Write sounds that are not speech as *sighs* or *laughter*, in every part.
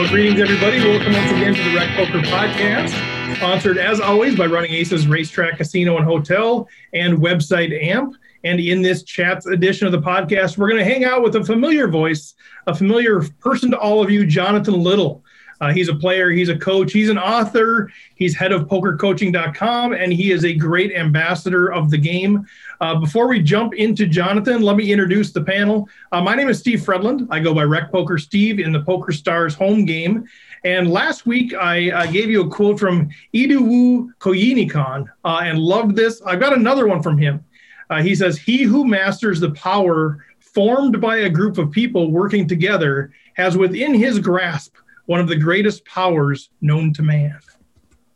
Well, greetings, everybody. Welcome once again to the Rec Poker Podcast, sponsored as always by Running Aces Racetrack, Casino, and Hotel, and website AMP. And in this chat edition of the podcast, we're going to hang out with a familiar voice, a familiar person to all of you, Jonathan Little. Uh, he's a player, he's a coach, he's an author, he's head of pokercoaching.com, and he is a great ambassador of the game. Uh, before we jump into Jonathan, let me introduce the panel. Uh, my name is Steve Fredland. I go by Rec Poker Steve in the Poker Stars home game. And last week, I uh, gave you a quote from Idowu Koyenikan uh, and loved this. I've got another one from him. Uh, he says, He who masters the power formed by a group of people working together has within his grasp one of the greatest powers known to man.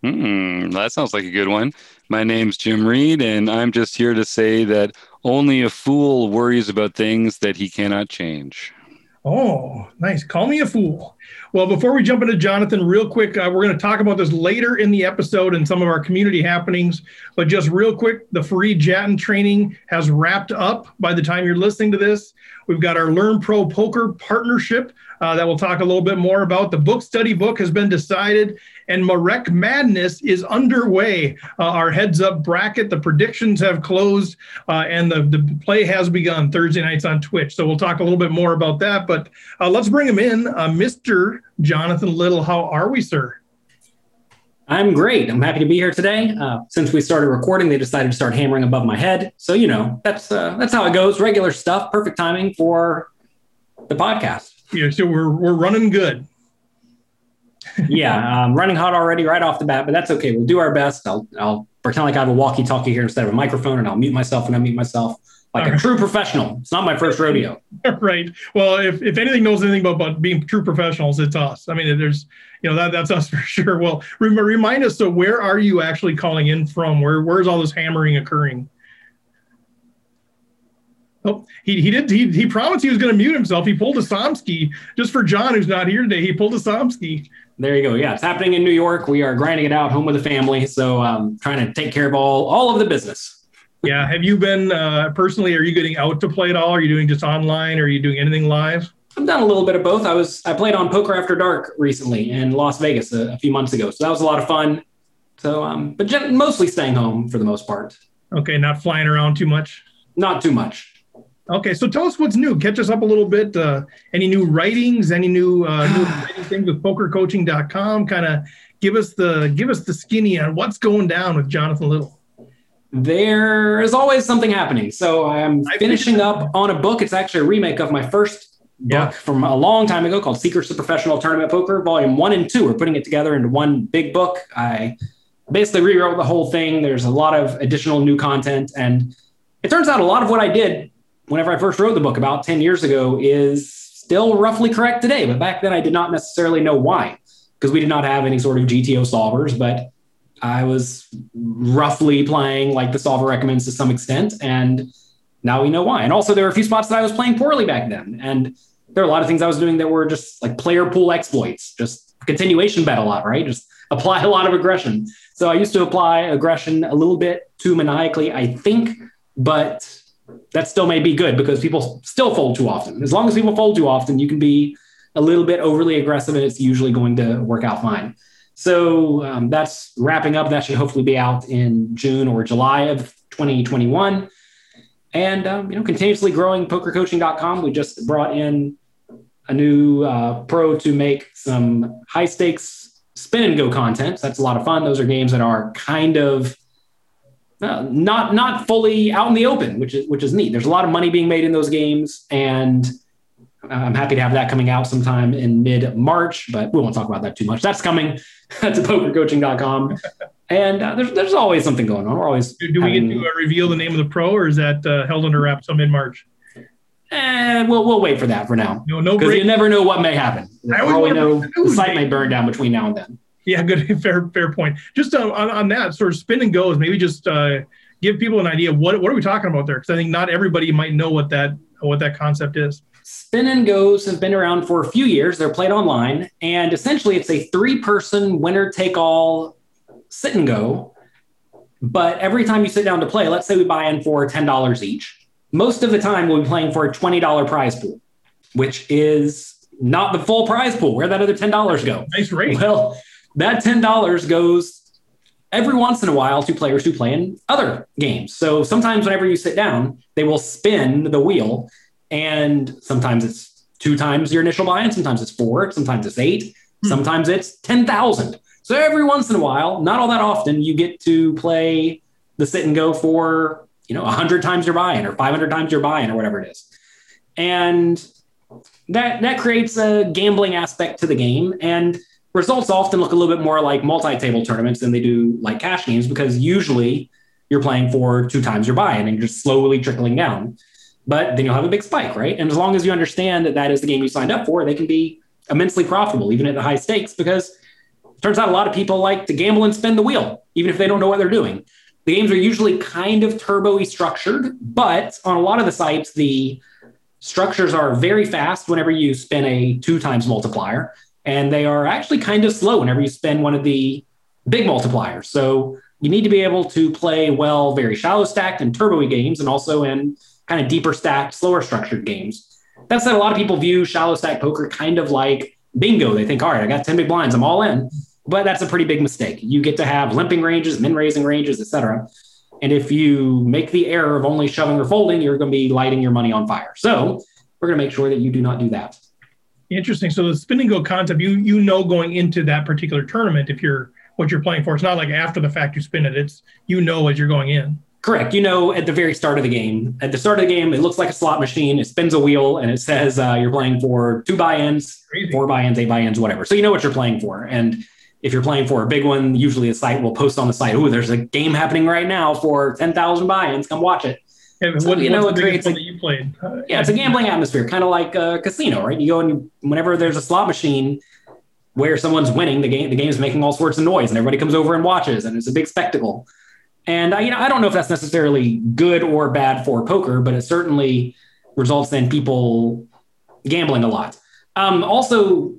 Mm, that sounds like a good one. My name's Jim Reed, and I'm just here to say that only a fool worries about things that he cannot change. Oh, nice. Call me a fool. Well, before we jump into Jonathan, real quick, uh, we're going to talk about this later in the episode and some of our community happenings. But just real quick, the free Jatin training has wrapped up by the time you're listening to this. We've got our Learn Pro Poker partnership uh, that we'll talk a little bit more about. The book study book has been decided, and Marek Madness is underway. Uh, our heads up bracket, the predictions have closed, uh, and the, the play has begun Thursday nights on Twitch. So we'll talk a little bit more about that. But uh, let's bring him in. Uh, Mr. Jonathan Little, how are we, sir? I'm great. I'm happy to be here today. Uh, since we started recording, they decided to start hammering above my head. So you know that's uh, that's how it goes. Regular stuff. Perfect timing for the podcast. Yeah, so we're we're running good. *laughs* yeah, um, running hot already right off the bat, but that's okay. We'll do our best. I'll I'll pretend like I have a walkie-talkie here instead of a microphone, and I'll mute myself and unmute myself like a true professional. It's not my first rodeo. *laughs* right. Well, if, if anything knows anything about, about being true professionals, it's us. I mean, there's, you know, that that's us *laughs* for sure. Well, remind us. So where are you actually calling in from? Where, where's all this hammering occurring? Oh, he, he did. He, he promised he was going to mute himself. He pulled a Somsky just for John, who's not here today. He pulled a Somsky. There you go. Yeah, it's happening in New York. We are grinding it out, home with the family. So um, trying to take care of all all of the business yeah. Have you been uh, personally? Are you getting out to play at all? Are you doing just online? Or are you doing anything live? I've done a little bit of both. I was I played on Poker After Dark recently in Las Vegas a, a few months ago, so that was a lot of fun. So, um, but mostly staying home for the most part. Okay, not flying around too much. Not too much. Okay, so tell us what's new. Catch us up a little bit. Uh, any new writings? Any new uh, new *sighs* things with PokerCoaching.com? Kind of give us the give us the skinny on what's going down with Jonathan Little there is always something happening. So I'm finishing up on a book. It's actually a remake of my first book yeah. from a long time ago called Secrets of Professional Tournament Poker, Volume One and Two. We're putting it together into one big book. I basically rewrote the whole thing. There's a lot of additional new content. And it turns out a lot of what I did whenever I first wrote the book about 10 years ago is still roughly correct today. But back then I did not necessarily know why, because we did not have any sort of GTO solvers. But I was roughly playing like the solver recommends to some extent. And now we know why. And also, there were a few spots that I was playing poorly back then. And there are a lot of things I was doing that were just like player pool exploits, just continuation bet a lot, right? Just apply a lot of aggression. So I used to apply aggression a little bit too maniacally, I think, but that still may be good because people still fold too often. As long as people fold too often, you can be a little bit overly aggressive and it's usually going to work out fine. So um, that's wrapping up. That should hopefully be out in June or July of 2021. And um, you know, continuously growing pokercoaching.com. We just brought in a new uh, pro to make some high stakes spin and go content. So that's a lot of fun. Those are games that are kind of uh, not not fully out in the open, which is which is neat. There's a lot of money being made in those games, and I'm happy to have that coming out sometime in mid March. But we won't talk about that too much. That's coming *laughs* to pokercoaching.com. And uh, there's, there's always something going on. We're always. Do, do having, we get to uh, reveal the name of the pro, or is that uh, held under wraps until mid March? And eh, we'll we'll wait for that for now. No, no, because you never know what may happen. For all we know, the site may burn down between now and then. Yeah, good, *laughs* fair, fair point. Just uh, on, on that sort of spin and goes, maybe just uh, give people an idea what what are we talking about there? Because I think not everybody might know what that what that concept is. Spin and Goes have been around for a few years. They're played online, and essentially it's a three person winner take all sit and go. But every time you sit down to play, let's say we buy in for $10 each, most of the time we'll be playing for a $20 prize pool, which is not the full prize pool. Where'd that other $10 go? Nice rate. Well, that $10 goes every once in a while to players who play in other games. So sometimes whenever you sit down, they will spin the wheel and sometimes it's two times your initial buy-in, sometimes it's four, sometimes it's eight, hmm. sometimes it's 10,000. So every once in a while, not all that often, you get to play the sit and go for, you know, 100 times your buy-in or 500 times your buy-in or whatever it is. And that that creates a gambling aspect to the game and results often look a little bit more like multi-table tournaments than they do like cash games because usually you're playing for two times your buy-in and you're just slowly trickling down. But then you'll have a big spike, right? And as long as you understand that that is the game you signed up for, they can be immensely profitable even at the high stakes because it turns out a lot of people like to gamble and spin the wheel even if they don't know what they're doing. The games are usually kind of turbo-y structured, but on a lot of the sites, the structures are very fast whenever you spin a two times multiplier and they are actually kind of slow whenever you spend one of the big multipliers. So you need to be able to play well, very shallow stacked and turbo games, and also in kind of deeper stacked, slower structured games. That's that said, a lot of people view shallow stack poker kind of like bingo. They think, all right, I got 10 big blinds, I'm all in. But that's a pretty big mistake. You get to have limping ranges, min raising ranges, etc. And if you make the error of only shoving or folding, you're going to be lighting your money on fire. So we're going to make sure that you do not do that. Interesting. So the spin and go concept, you you know going into that particular tournament if you're what you're playing for. It's not like after the fact you spin it. It's you know as you're going in. Correct. You know at the very start of the game. At the start of the game, it looks like a slot machine. It spins a wheel and it says uh, you're playing for two buy-ins, Crazy. four buy-ins, eight buy-ins, whatever. So you know what you're playing for. And if you're playing for a big one, usually a site will post on the site, "Oh, there's a game happening right now for ten thousand buy-ins. Come watch it." So, what, you know, it creates a, that you played. Uh, yeah, it's a gambling atmosphere, kind of like a casino, right? You go and whenever there's a slot machine where someone's winning, the game the game is making all sorts of noise, and everybody comes over and watches, and it's a big spectacle. And uh, you know, I don't know if that's necessarily good or bad for poker, but it certainly results in people gambling a lot. Um, also,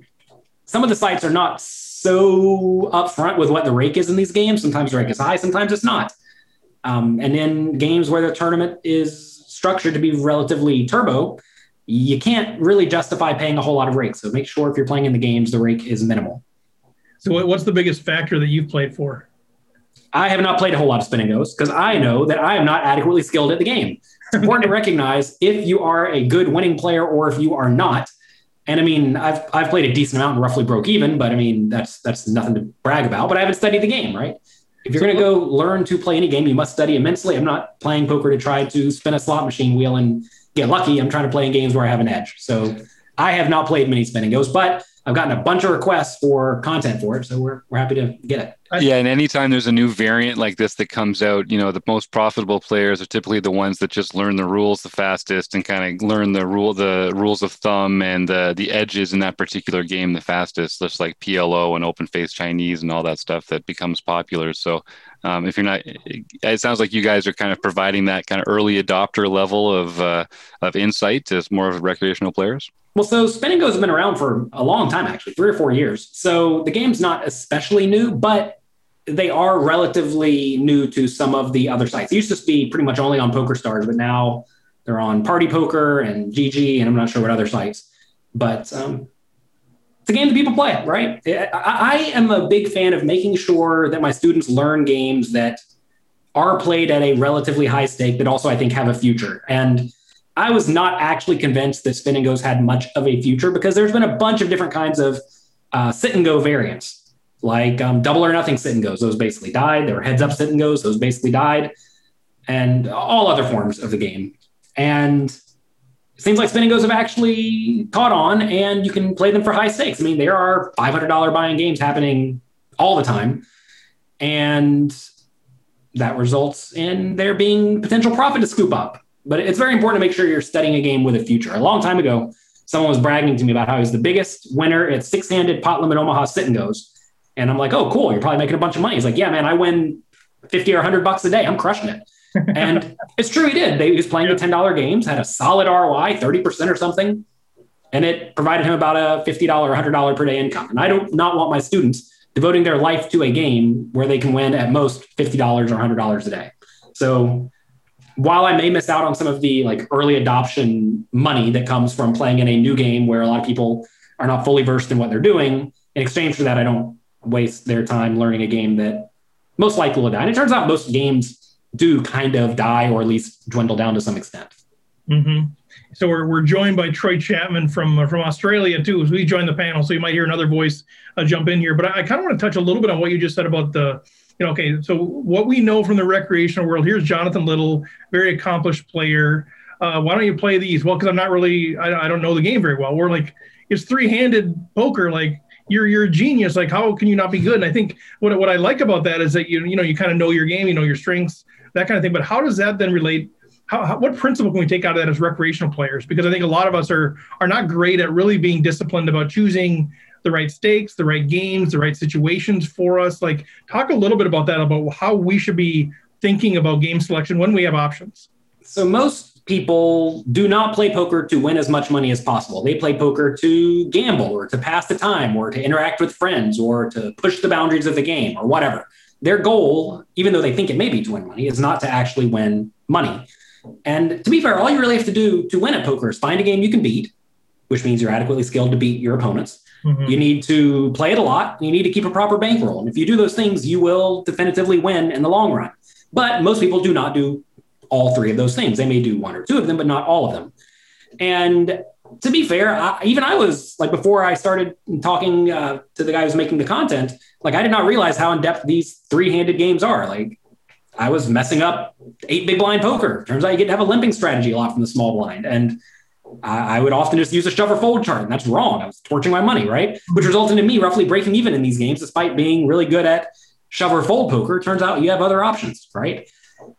some of the sites are not so upfront with what the rake is in these games. Sometimes the rake is high, sometimes it's not. Um, and in games where the tournament is structured to be relatively turbo, you can't really justify paying a whole lot of rake. So make sure if you're playing in the games, the rake is minimal. So what's the biggest factor that you've played for? I have not played a whole lot of spin and goes because I know that I am not adequately skilled at the game. It's important to *laughs* recognize if you are a good winning player or if you are not. And I mean, I've I've played a decent amount and roughly broke even, but I mean that's that's nothing to brag about. But I haven't studied the game, right? If you're going to go learn to play any game, you must study immensely. I'm not playing poker to try to spin a slot machine wheel and get lucky. I'm trying to play in games where I have an edge. So I have not played many spin and goes, but I've gotten a bunch of requests for content for it. So we're, we're happy to get it. Yeah, and anytime there's a new variant like this that comes out, you know, the most profitable players are typically the ones that just learn the rules the fastest and kind of learn the rule, the rules of thumb and the the edges in that particular game the fastest, just like PLO and Open Face Chinese and all that stuff that becomes popular. So, um, if you're not, it sounds like you guys are kind of providing that kind of early adopter level of uh, of insight to more of recreational players. Well, so Spin and Go's have been around for a long time, actually, three or four years. So the game's not especially new, but they are relatively new to some of the other sites. It used to be pretty much only on PokerStars, but now they're on Party Poker and GG, and I'm not sure what other sites. But um, it's a game that people play, right? I, I am a big fan of making sure that my students learn games that are played at a relatively high stake, but also I think have a future. And I was not actually convinced that spin and goes had much of a future because there's been a bunch of different kinds of uh, sit and go variants, like um, double or nothing sit and goes. Those basically died. There were heads up sit and goes. Those basically died, and all other forms of the game. And it seems like spin and goes have actually caught on, and you can play them for high stakes. I mean, there are $500 buying games happening all the time, and that results in there being potential profit to scoop up. But it's very important to make sure you're studying a game with a future. A long time ago, someone was bragging to me about how he's the biggest winner at six handed pot limit Omaha sit and goes. And I'm like, oh, cool. You're probably making a bunch of money. He's like, yeah, man, I win 50 or 100 bucks a day. I'm crushing it. *laughs* and it's true, he did. They, he was playing the $10 games, had a solid ROI, 30% or something. And it provided him about a $50 or $100 per day income. And I do not want my students devoting their life to a game where they can win at most $50 or $100 a day. So while I may miss out on some of the like early adoption money that comes from playing in a new game where a lot of people are not fully versed in what they're doing. In exchange for that, I don't waste their time learning a game that most likely will die. And it turns out most games do kind of die or at least dwindle down to some extent. Mm-hmm. So we're, we're joined by Troy Chapman from uh, from Australia too. As we join the panel, so you might hear another voice uh, jump in here. But I, I kind of want to touch a little bit on what you just said about the, you know, okay. So what we know from the recreational world, here's Jonathan Little, very accomplished player. Uh, why don't you play these? Well, because I'm not really, I, I don't know the game very well. We're like, it's three handed poker. Like you're you're a genius. Like how can you not be good? And I think what what I like about that is that you you know you kind of know your game, you know your strengths, that kind of thing. But how does that then relate? How, how, what principle can we take out of that as recreational players? Because I think a lot of us are are not great at really being disciplined about choosing the right stakes, the right games, the right situations for us. Like talk a little bit about that about how we should be thinking about game selection when we have options. So most people do not play poker to win as much money as possible. They play poker to gamble or to pass the time or to interact with friends or to push the boundaries of the game or whatever. Their goal, even though they think it may be to win money, is not to actually win money. And to be fair, all you really have to do to win at poker is find a game you can beat, which means you're adequately skilled to beat your opponents. Mm-hmm. You need to play it a lot. You need to keep a proper bankroll. And if you do those things, you will definitively win in the long run. But most people do not do all three of those things. They may do one or two of them, but not all of them. And to be fair, I, even I was like before I started talking uh, to the guy who's making the content, like I did not realize how in depth these three handed games are. Like I was messing up eight big blind poker. Turns out you get to have a limping strategy a lot from the small blind. And I, I would often just use a shove or fold chart, and that's wrong. I was torching my money, right? Which resulted in me roughly breaking even in these games, despite being really good at shove or fold poker. Turns out you have other options, right?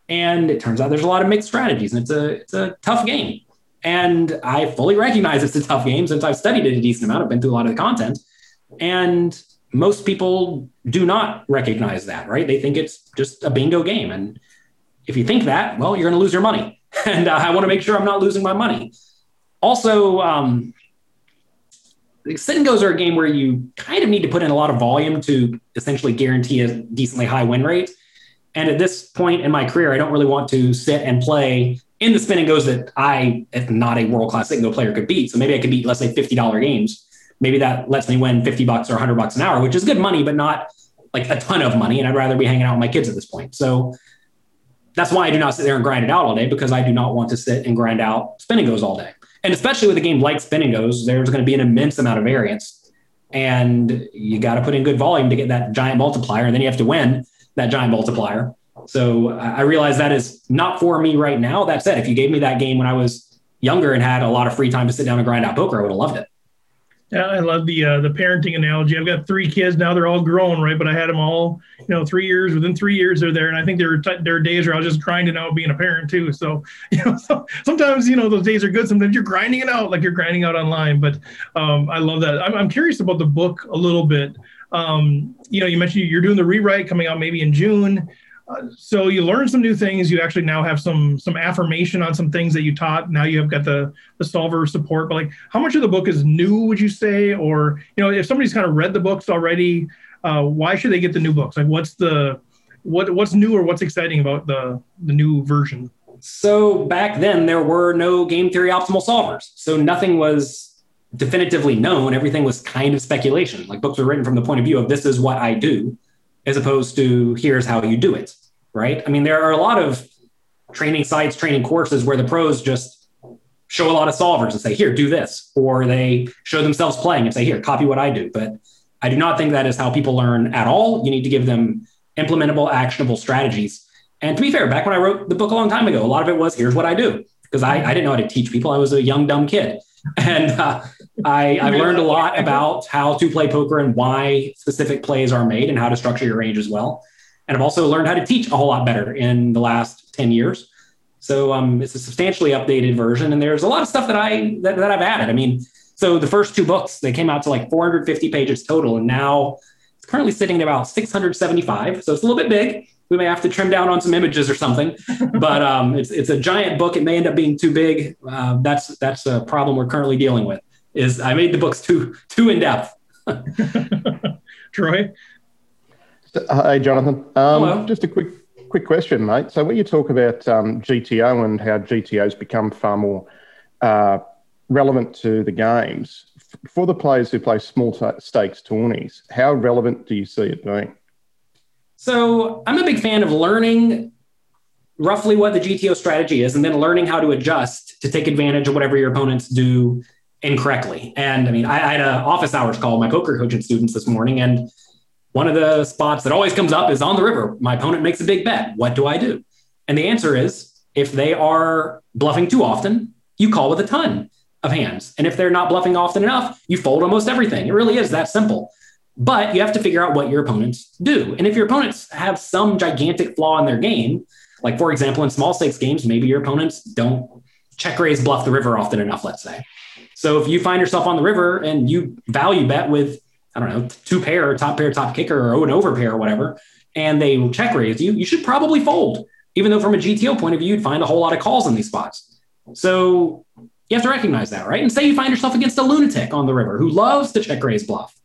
And it turns out there's a lot of mixed strategies, and it's a it's a tough game. And I fully recognize it's a tough game since I've studied it a decent amount. I've been through a lot of the content. And most people do not recognize that, right? They think it's just a bingo game. And if you think that, well, you're going to lose your money. *laughs* And uh, I want to make sure I'm not losing my money. Also, um, sit and goes are a game where you kind of need to put in a lot of volume to essentially guarantee a decently high win rate. And at this point in my career, I don't really want to sit and play in the spin and goes that I, if not a world class sit and go player, could beat. So maybe I could beat, let's say, $50 games. Maybe that lets me win 50 bucks or 100 bucks an hour, which is good money, but not like a ton of money. And I'd rather be hanging out with my kids at this point. So that's why I do not sit there and grind it out all day because I do not want to sit and grind out spin and goes all day. And especially with a game like spin and goes, there's going to be an immense amount of variance. And you got to put in good volume to get that giant multiplier. And then you have to win that giant multiplier. So I realize that is not for me right now. That said, if you gave me that game when I was younger and had a lot of free time to sit down and grind out poker, I would have loved it. Yeah, I love the uh, the parenting analogy. I've got three kids now; they're all grown, right? But I had them all, you know, three years. Within three years, they're there, and I think there are t- there are days where I was just grinding out being a parent too. So, *laughs* you know, so sometimes you know those days are good. Sometimes you're grinding it out, like you're grinding out online. But um, I love that. I'm, I'm curious about the book a little bit. Um, you know, you mentioned you're doing the rewrite coming out maybe in June. So you learn some new things. You actually now have some some affirmation on some things that you taught. Now you have got the the solver support. But like, how much of the book is new? Would you say, or you know, if somebody's kind of read the books already, uh, why should they get the new books? Like, what's the what what's new or what's exciting about the the new version? So back then there were no game theory optimal solvers. So nothing was definitively known. Everything was kind of speculation. Like books were written from the point of view of this is what I do as opposed to here's how you do it, right? I mean, there are a lot of training sites, training courses where the pros just show a lot of solvers and say, here, do this, or they show themselves playing and say, here, copy what I do. But I do not think that is how people learn at all. You need to give them implementable, actionable strategies. And to be fair, back when I wrote the book a long time ago, a lot of it was here's what I do because I, I didn't know how to teach people. I was a young, dumb kid. *laughs* And uh, I, I've learned a lot *laughs* about how to play poker and why specific plays are made and how to structure your range as well. And I've also learned how to teach a whole lot better in the last 10 years. So um, it's a substantially updated version, and there's a lot of stuff that I that, that I've added. I mean, so the first two books they came out to like 450 pages total, and now it's currently sitting at about 675. So it's a little bit big. We may have to trim down on some images or something, *laughs* but um, it's it's a giant book. It may end up being too big. Uh, that's that's a problem we're currently dealing with is I made the books too too in depth. *laughs* Troy. Hey, Jonathan. Um, just a quick quick question, mate. So when you talk about um, GTO and how GTO's become far more uh, relevant to the games, for the players who play small t- stakes tourneys, how relevant do you see it being? So I'm a big fan of learning roughly what the GTO strategy is and then learning how to adjust to take advantage of whatever your opponents do incorrectly. And I mean, I, I had an office hours call with my poker coaching students this morning, and one of the spots that always comes up is on the river. My opponent makes a big bet. What do I do? And the answer is if they are bluffing too often, you call with a ton of hands. And if they're not bluffing often enough, you fold almost everything. It really is that simple. But you have to figure out what your opponents do. And if your opponents have some gigantic flaw in their game, like for example, in small stakes games, maybe your opponents don't check raise bluff the river often enough, let's say. So if you find yourself on the river and you value bet with, I don't know, two pair, top pair, top kicker, or an over pair or whatever, and they check raise you, you should probably fold. Even though from a GTO point of view, you'd find a whole lot of calls in these spots. So you have to recognize that, right? And say you find yourself against a lunatic on the river who loves to check raise bluff.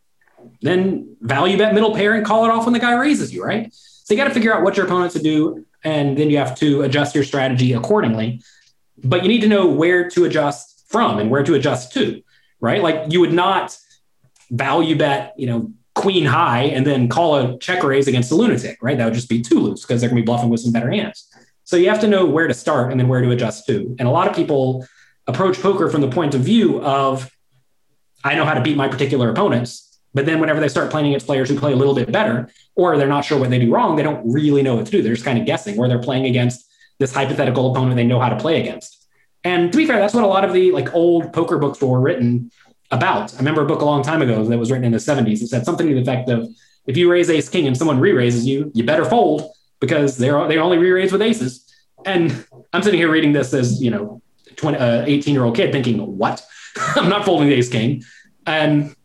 Then value bet middle pair and call it off when the guy raises you, right? So you got to figure out what your opponents to do, and then you have to adjust your strategy accordingly. But you need to know where to adjust from and where to adjust to, right? Like you would not value bet, you know, queen high and then call a check raise against a lunatic, right? That would just be too loose because they're going to be bluffing with some better hands. So you have to know where to start and then where to adjust to. And a lot of people approach poker from the point of view of I know how to beat my particular opponents. But then whenever they start playing against players who play a little bit better, or they're not sure what they do wrong, they don't really know what to do. They're just kind of guessing where they're playing against this hypothetical opponent they know how to play against. And to be fair, that's what a lot of the like old poker books were written about. I remember a book a long time ago that was written in the 70s that said something to the effect of if you raise ace king and someone re-raises you, you better fold because they're they only re-raise with aces. And I'm sitting here reading this as, you know, 20, uh, 18 year old kid thinking, what? *laughs* I'm not folding the ace king. And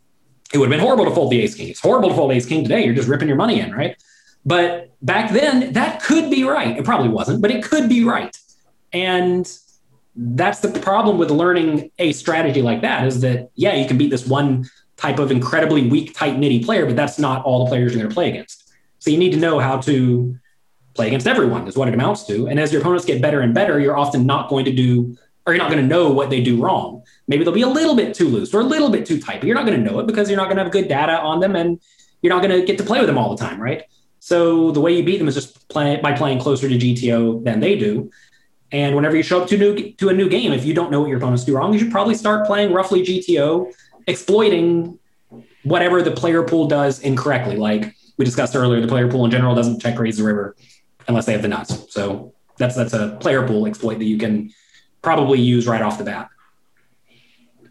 it would have been horrible to fold the ace king. It's horrible to fold ace king today. You're just ripping your money in, right? But back then, that could be right. It probably wasn't, but it could be right. And that's the problem with learning a strategy like that is that, yeah, you can beat this one type of incredibly weak, tight nitty player, but that's not all the players you're going to play against. So you need to know how to play against everyone, is what it amounts to. And as your opponents get better and better, you're often not going to do or you're not going to know what they do wrong. Maybe they'll be a little bit too loose or a little bit too tight, but you're not going to know it because you're not going to have good data on them and you're not going to get to play with them all the time, right? So the way you beat them is just play, by playing closer to GTO than they do. And whenever you show up to, new, to a new game, if you don't know what your opponents do wrong, you should probably start playing roughly GTO, exploiting whatever the player pool does incorrectly. Like we discussed earlier, the player pool in general doesn't check raise the river unless they have the nuts. So that's that's a player pool exploit that you can probably use right off the bat.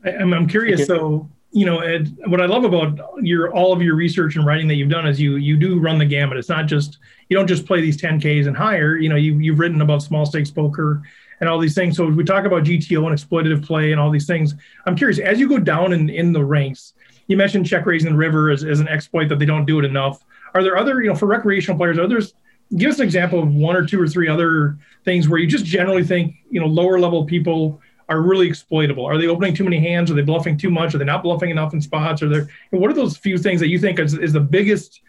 I, am I'm curious. So, you know, Ed, what I love about your all of your research and writing that you've done is you you do run the gamut. It's not just you don't just play these 10ks and higher. You know, you you've written about small stakes poker and all these things. So we talk about GTO and exploitative play and all these things. I'm curious as you go down in in the ranks. You mentioned check raising the river as, as an exploit that they don't do it enough. Are there other, you know, for recreational players, are there give us an example of one or two or three other things where you just generally think you know lower level people are really exploitable. Are they opening too many hands? Are they bluffing too much? Are they not bluffing enough in spots? Are there what are those few things that you think is, is the biggest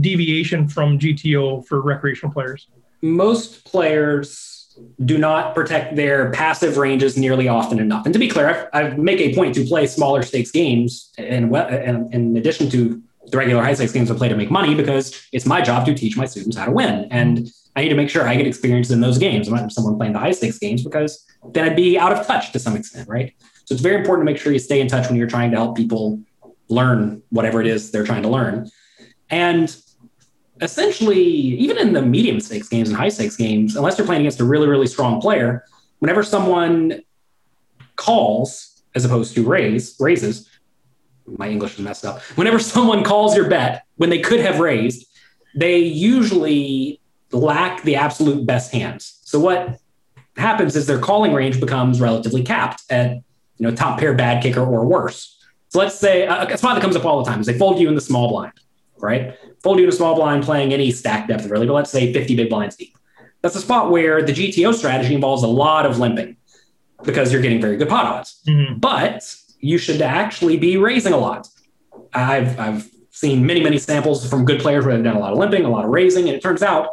deviation from gto for recreational players? Most players do not protect their passive ranges nearly often enough. And to be clear i, I make a point to play smaller stakes games and, and in addition to the regular high stakes games I play to make money because it's my job to teach my students how to win. And I need to make sure I get experience in those games. I'm not someone playing the high stakes games because then I'd be out of touch to some extent, right? So it's very important to make sure you stay in touch when you're trying to help people learn whatever it is they're trying to learn. And essentially, even in the medium stakes games and high stakes games, unless you're playing against a really, really strong player, whenever someone calls as opposed to raise raises, my English is messed up. Whenever *laughs* someone calls your bet when they could have raised, they usually lack the absolute best hands. So what happens is their calling range becomes relatively capped at you know top pair bad kicker or worse. So let's say a, spot that comes up all the time is they fold you in the small blind, right? Fold you in a small blind playing any stack depth really, but let's say 50 big blinds deep. That's a spot where the GTO strategy involves a lot of limping because you're getting very good pot odds. Mm-hmm. But you should actually be raising a lot. I've, I've seen many, many samples from good players where they've done a lot of limping, a lot of raising, and it turns out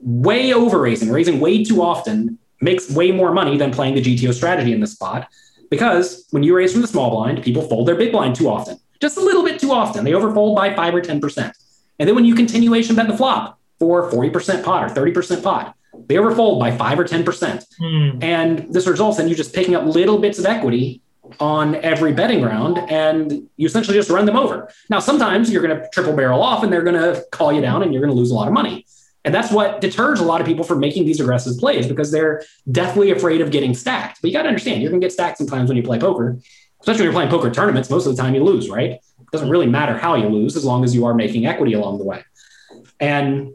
way over raising, raising way too often makes way more money than playing the GTO strategy in the spot Because when you raise from the small blind, people fold their big blind too often, just a little bit too often. They overfold by five or 10%. And then when you continuation bet the flop for 40% pot or 30% pot, they overfold by five or 10%. Hmm. And this results in you just picking up little bits of equity on every betting round and you essentially just run them over. Now, sometimes you're going to triple barrel off and they're going to call you down and you're going to lose a lot of money. And that's what deters a lot of people from making these aggressive plays because they're deathly afraid of getting stacked. But you got to understand, you're going to get stacked sometimes when you play poker, especially when you're playing poker tournaments. Most of the time you lose, right? It doesn't really matter how you lose as long as you are making equity along the way. And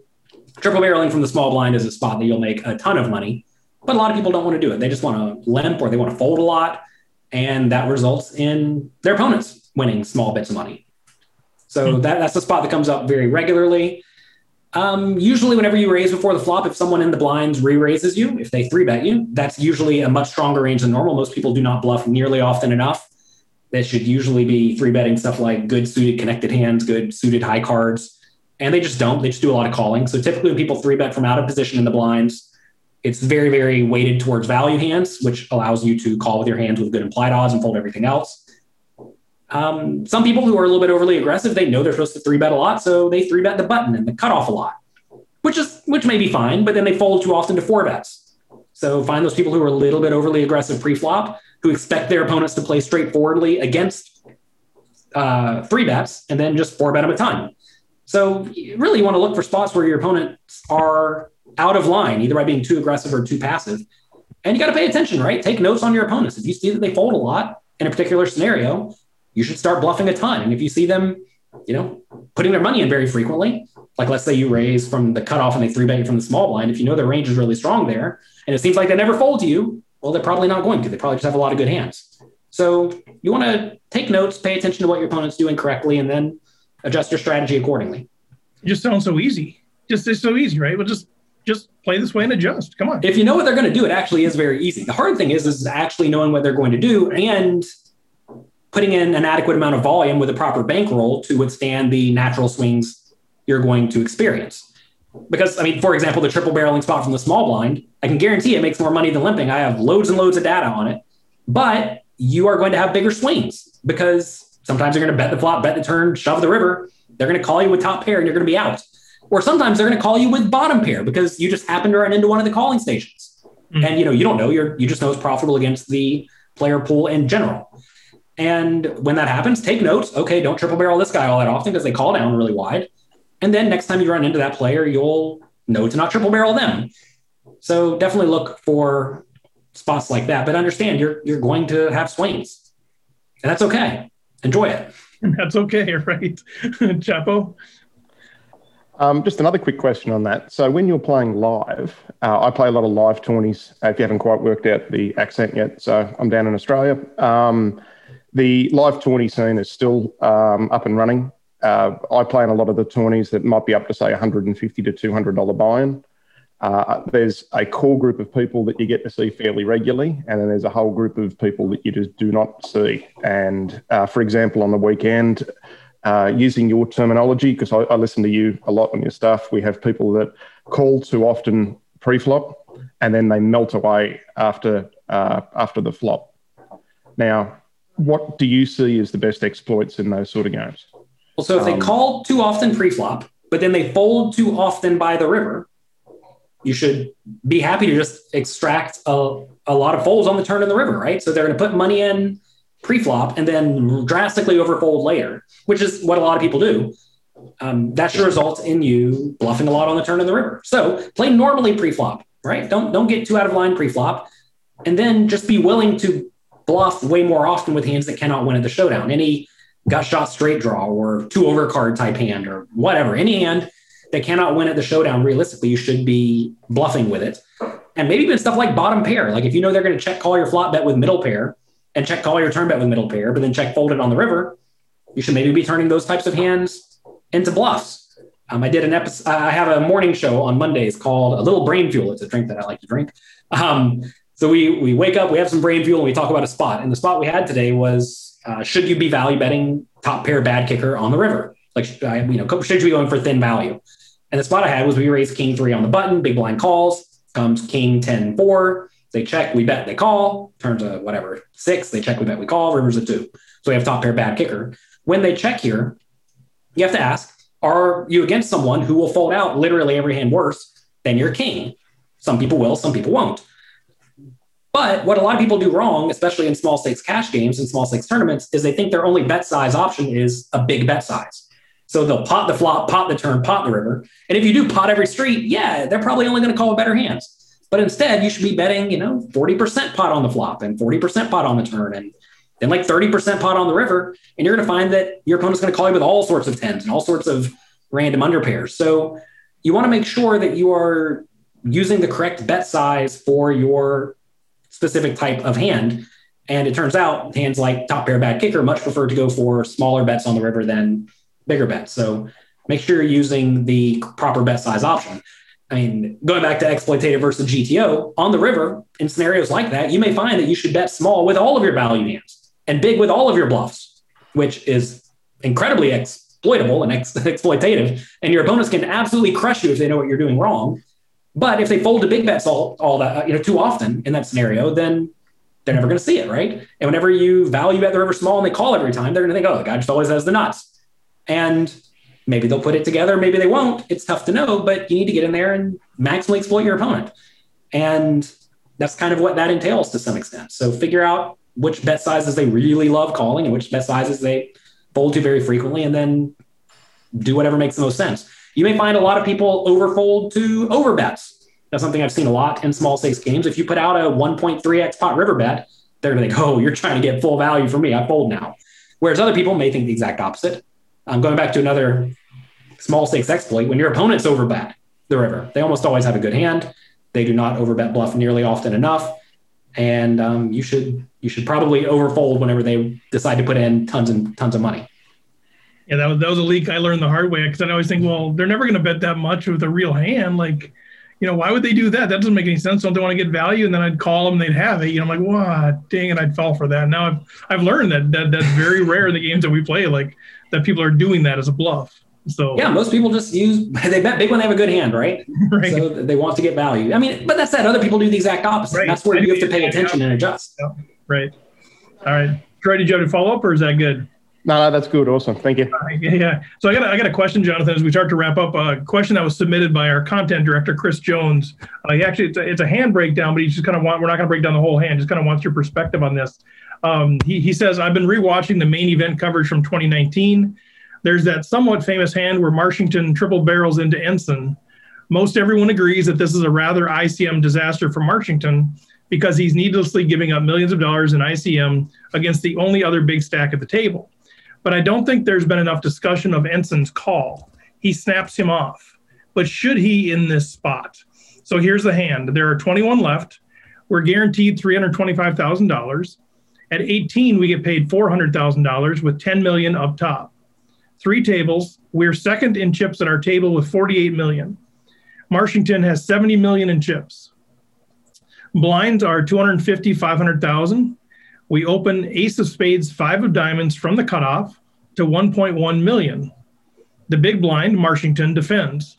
triple barreling from the small blind is a spot that you'll make a ton of money. But a lot of people don't want to do it. They just want to limp or they want to fold a lot. And that results in their opponents winning small bits of money. So hmm. that, that's a spot that comes up very regularly. Um, usually, whenever you raise before the flop, if someone in the blinds re-raises you, if they three bet you, that's usually a much stronger range than normal. Most people do not bluff nearly often enough. They should usually be three betting stuff like good suited connected hands, good suited high cards, and they just don't. They just do a lot of calling. So typically, when people three bet from out of position in the blinds, it's very, very weighted towards value hands, which allows you to call with your hands with good implied odds and fold everything else. Um, some people who are a little bit overly aggressive, they know they're supposed to three bet a lot, so they three bet the button and the cutoff a lot, which is which may be fine, but then they fold too often to four bets. So find those people who are a little bit overly aggressive pre-flop, who expect their opponents to play straightforwardly against uh, three bets, and then just four bet them a ton. So really, you want to look for spots where your opponents are out of line, either by being too aggressive or too passive. And you got to pay attention, right? Take notes on your opponents. If you see that they fold a lot in a particular scenario, you should start bluffing a ton. And if you see them, you know, putting their money in very frequently, like let's say you raise from the cutoff and they three bet from the small blind, if you know their range is really strong there, and it seems like they never fold to you, well, they're probably not going to. They probably just have a lot of good hands. So you want to take notes, pay attention to what your opponent's doing correctly, and then adjust your strategy accordingly. It just sounds so easy. Just it's so easy, right? Well, just just play this way and adjust. Come on. If you know what they're going to do, it actually is very easy. The hard thing is is actually knowing what they're going to do and putting in an adequate amount of volume with a proper bankroll to withstand the natural swings you're going to experience. Because, I mean, for example, the triple barreling spot from the small blind, I can guarantee it makes more money than limping. I have loads and loads of data on it, but you are going to have bigger swings because sometimes you're going to bet the flop, bet the turn, shove the river. They're going to call you with top pair and you're going to be out. Or sometimes they're going to call you with bottom pair because you just happen to run into one of the calling stations. Mm-hmm. And you know, you don't know, you're you just know it's profitable against the player pool in general. And when that happens, take notes. Okay, don't triple barrel this guy all that often because they call down really wide. And then next time you run into that player, you'll know to not triple barrel them. So definitely look for spots like that. But understand you're you're going to have swings. And that's okay. Enjoy it. *laughs* That's okay, *laughs* right? Chapo? Um, just another quick question on that. So when you're playing live, uh, I play a lot of live tourneys. If you haven't quite worked out the accent yet, so I'm down in Australia. Um, the live tourney scene is still um, up and running. Uh, I play in a lot of the tourneys that might be up to say 150 to 200 dollar buy-in. Uh, there's a core group of people that you get to see fairly regularly, and then there's a whole group of people that you just do not see. And uh, for example, on the weekend, uh, using your terminology, because I, I, listen to you a lot on your stuff, we have people that call too often pre-flop, and then they melt away after uh, after the flop. Now, what do you see as the best exploits in those sort of games? Well, so if um, they call too often pre-flop, but then they fold too often by the river, you should be happy to just extract a, a lot of folds on the turn in the river, right? So they're going to put money in pre-flop and then drastically overfold later, which is what a lot of people do. Um, that should result in you bluffing a lot on the turn in the river. So play normally pre-flop, right? Don't don't get too out of line pre-flop, and then just be willing to bluff way more often with hands that cannot win at the showdown. Any gut shot straight draw or two overcard type hand or whatever, any hand that cannot win at the showdown, realistically, you should be bluffing with it. And maybe even stuff like bottom pair. Like if you know they're going to check call your flop bet with middle pair and check call your turn bet with middle pair, but then check fold it on the river, you should maybe be turning those types of hands into bluffs. Um, I did an episode, I have a morning show on Mondays called A Little Brain Fuel. It's a drink that I like to drink. Um, so we we wake up, we have some brain fuel, and we talk about a spot. And the spot we had today was uh, should you be value betting top pair bad kicker on the river? Like you know, should you be going for thin value? And the spot I had was we raised king three on the button, big blind calls, comes king 10 4. They check, we bet, they call, turn to whatever, six, they check, we bet, we call, river's a two. So we have top pair, bad kicker. When they check here, you have to ask, are you against someone who will fold out literally every hand worse than your king? Some people will, some people won't. But what a lot of people do wrong, especially in small stakes cash games and small stakes tournaments, is they think their only bet size option is a big bet size. So they'll pot the flop, pot the turn, pot the river. And if you do pot every street, yeah, they're probably only going to call better hands. But instead, you should be betting, you know, 40% pot on the flop and 40% pot on the turn and then like 30% pot on the river. And you're going to find that your opponent's going to call you with all sorts of tens and all sorts of random underpairs. So you want to make sure that you are using the correct bet size for your specific type of hand. And it turns out hands like top pair bad kicker much prefer to go for smaller bets on the river than bigger bets. So make sure you're using the proper bet size option. I mean, going back to exploitative versus GTO on the river, in scenarios like that, you may find that you should bet small with all of your value hands and big with all of your bluffs, which is incredibly exploitable and ex- *laughs* exploitative. And your opponents can absolutely crush you if they know what you're doing wrong. But if they fold to big bets all, all that, you know, too often in that scenario, then they're never going to see it, right? And whenever you value bet the river small and they call every time, they're going to think, oh, the guy just always has the nuts. And maybe they'll put it together, maybe they won't. It's tough to know, but you need to get in there and maximally exploit your opponent. And that's kind of what that entails to some extent. So figure out which bet sizes they really love calling and which bet sizes they fold to very frequently, and then do whatever makes the most sense. You may find a lot of people overfold to overbets. That's something I've seen a lot in small stakes games. If you put out a 1.3x pot river bet, they're going to think, oh, you're trying to get full value for me. I fold now. Whereas other people may think the exact opposite. I'm going back to another small stakes exploit. When your opponents overbet the river, they almost always have a good hand. They do not overbet bluff nearly often enough, and um, you should you should probably overfold whenever they decide to put in tons and tons of money. Yeah, that was that was a leak I learned the hard way because I always think, well, they're never going to bet that much with a real hand. Like, you know, why would they do that? That doesn't make any sense. Don't they want to get value? And then I'd call them, they'd have it. You know, I'm like, what? Dang it, I'd fall for that. Now I've I've learned that, that that's very rare in the games that we play. Like that people are doing that as a bluff. So yeah, most people just use *laughs* they bet big when they have a good hand, right? *laughs* right. So they want to get value. I mean, but that said, other people do the exact opposite. Right. That's where you have to pay attention and adjust. Yeah. Right. All right. Troy, did you have a follow up or is that good? No, no, that's good. Awesome. Thank you. *laughs* yeah. So I got a, I got a question, Jonathan, as we start to wrap up. A question that was submitted by our content director, Chris Jones. Uh, he actually, it's a, it's a hand breakdown, but he just kind of want, we're not going to break down the whole hand, just kind of wants your perspective on this. Um, he, he says, I've been rewatching the main event coverage from 2019. There's that somewhat famous hand where Marchington triple barrels into Ensan. Most everyone agrees that this is a rather ICM disaster for Marchington because he's needlessly giving up millions of dollars in ICM against the only other big stack at the table. But I don't think there's been enough discussion of Ensan's call. He snaps him off. But should he in this spot? So here's the hand. There are 21 left. We're guaranteed $325,000. At 18, we get paid $400,000 with 10 million up top. Three tables. We're second in chips at our table with 48 million. Marchington has 70 million in chips. Blinds are 250, 500,000. We open ace of spades, five of diamonds from the cutoff to 1.1 million. The big blind, Marchington, defends.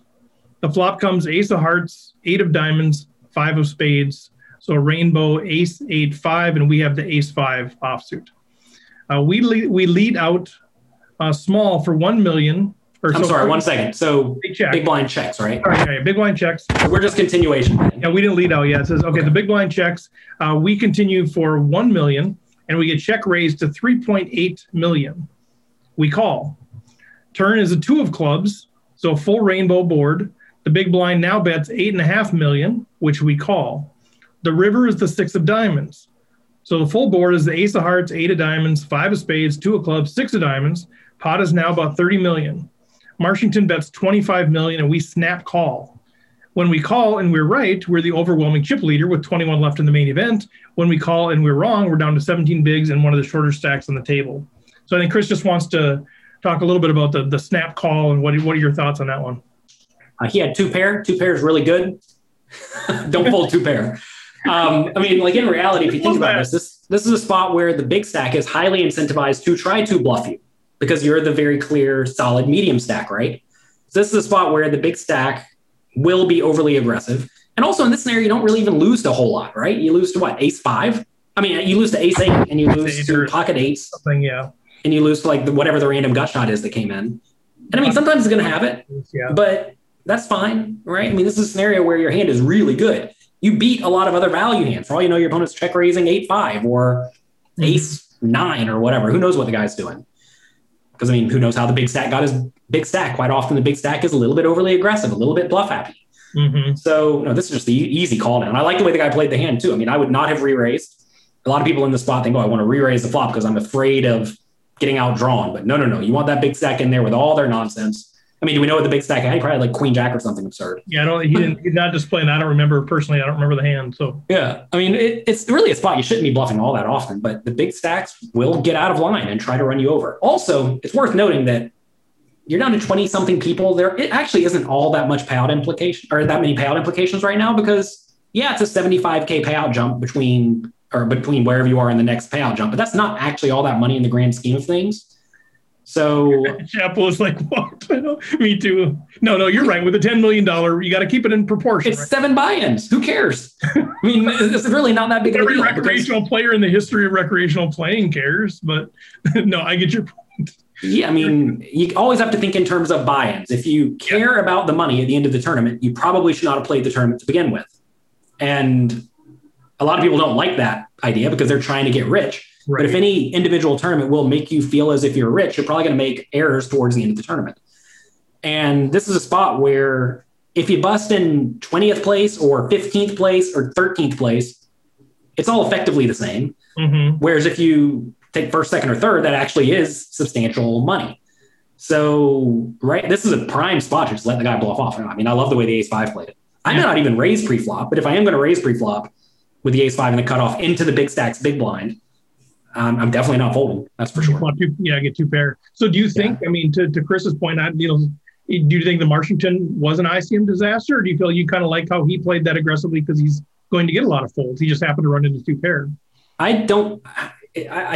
The flop comes ace of hearts, eight of diamonds, five of spades. So rainbow, ace, eight, five, and we have the ace five offsuit. Uh, we, lead, we lead out uh, small for 1 million. Or I'm so sorry, one second. So big, check. big blind checks, right? All right, yeah, big blind checks. We're just continuation. Yeah, we didn't lead out yet. It says, okay, okay. the big blind checks. Uh, we continue for 1 million and we get check raised to 3.8 million. We call. Turn is a two of clubs, so full rainbow board. The big blind now bets eight and a half million, which we call. The river is the six of diamonds. So the full board is the ace of hearts, eight of diamonds, five of spades, two of clubs, six of diamonds. Pot is now about 30 million. Marchington bets 25 million and we snap call. When we call and we're right, we're the overwhelming chip leader with 21 left in the main event. When we call and we're wrong, we're down to 17 bigs and one of the shorter stacks on the table. So I think Chris just wants to talk a little bit about the, the snap call and what, what are your thoughts on that one? Uh, he had two pair. Two pair is really good. *laughs* Don't fold two pair. Um, I mean, like in reality, if you think about this, this this is a spot where the big stack is highly incentivized to try to bluff you because you're the very clear, solid medium stack, right? So this is a spot where the big stack will be overly aggressive. And also in this scenario, you don't really even lose to a whole lot, right? You lose to what, ace five? I mean, you lose to ace eight and you lose to pocket eights. Something, yeah. And you lose to like the, whatever the random gut shot is that came in. And I mean, sometimes it's going to have it, Yeah. but that's fine, right? I mean, this is a scenario where your hand is really good. You beat a lot of other value hands. For all you know, your opponent's check raising eight five or ace nine or whatever. Who knows what the guy's doing? Because I mean, who knows how the big stack got his big stack? Quite often, the big stack is a little bit overly aggressive, a little bit bluff happy. hmm So no, this is just the easy call down. I like the way the guy played the hand too. I mean, I would not have re-raised. A lot of people in the spot think, oh, I want to re-raise the flop because I'm afraid of getting outdrawn. But no, no, no. You want that big stack in there with all their nonsense. I mean, do we know what the big stack had? He probably had like Queen Jack or something absurd. Yeah, I don't. He didn't. He's not displaying. I don't remember personally. I don't remember the hand. So Yeah. I mean, it, it's really a spot you shouldn't be bluffing all that often, but the big stacks will get out of line and try to run you over. Also, it's worth noting that you're down to 20 something people there. It actually isn't all that much payout implication or that many payout implications right now because yeah, it's a 75k payout jump between or between wherever you are in the next payout jump, but that's not actually all that money in the grand scheme of things. So *laughs* Jeff was like, "What? *laughs* I know. Me too." No, no, you're right. With a ten million dollar, you got to keep it in proportion. it's right? seven buy-ins. Who cares? I mean, it's really not that big of a Every deal. because- recreational player in the history of recreational playing cares, but *laughs* no, I get your point. Yeah, I mean, you always have to think in terms of buy-ins. If you care about the money at the end of the tournament, you probably should not have played the tournament to begin with. And a lot of people don't like that idea because they're trying to get rich. But if any individual tournament will make you feel as if you're rich, you're probably going to make errors towards the end of the tournament. And this is a spot where if you bust in 20th place or 15th place or 13th place, it's all effectively the same. Mhm. Whereas if you take first, second, or third, that actually is substantial money. So, right, this is a prime spot to just let the guy bluff off. I mean, I love the way the ace five played it. I may Yeah. not even raise pre-flop, but if I am going to raise pre-flop with the ace five and the cutoff into the big stacks, big blind, um, I'm definitely not folding. That's for sure. Two- yeah, get two pair. So do you think? I mean, to, to Chris's point, I, you know, do you think the Marchington was an ICM disaster, or do you feel you kind of like how he played that aggressively because he's going to get a lot of folds? He just happened to run into two pair. I don't. I,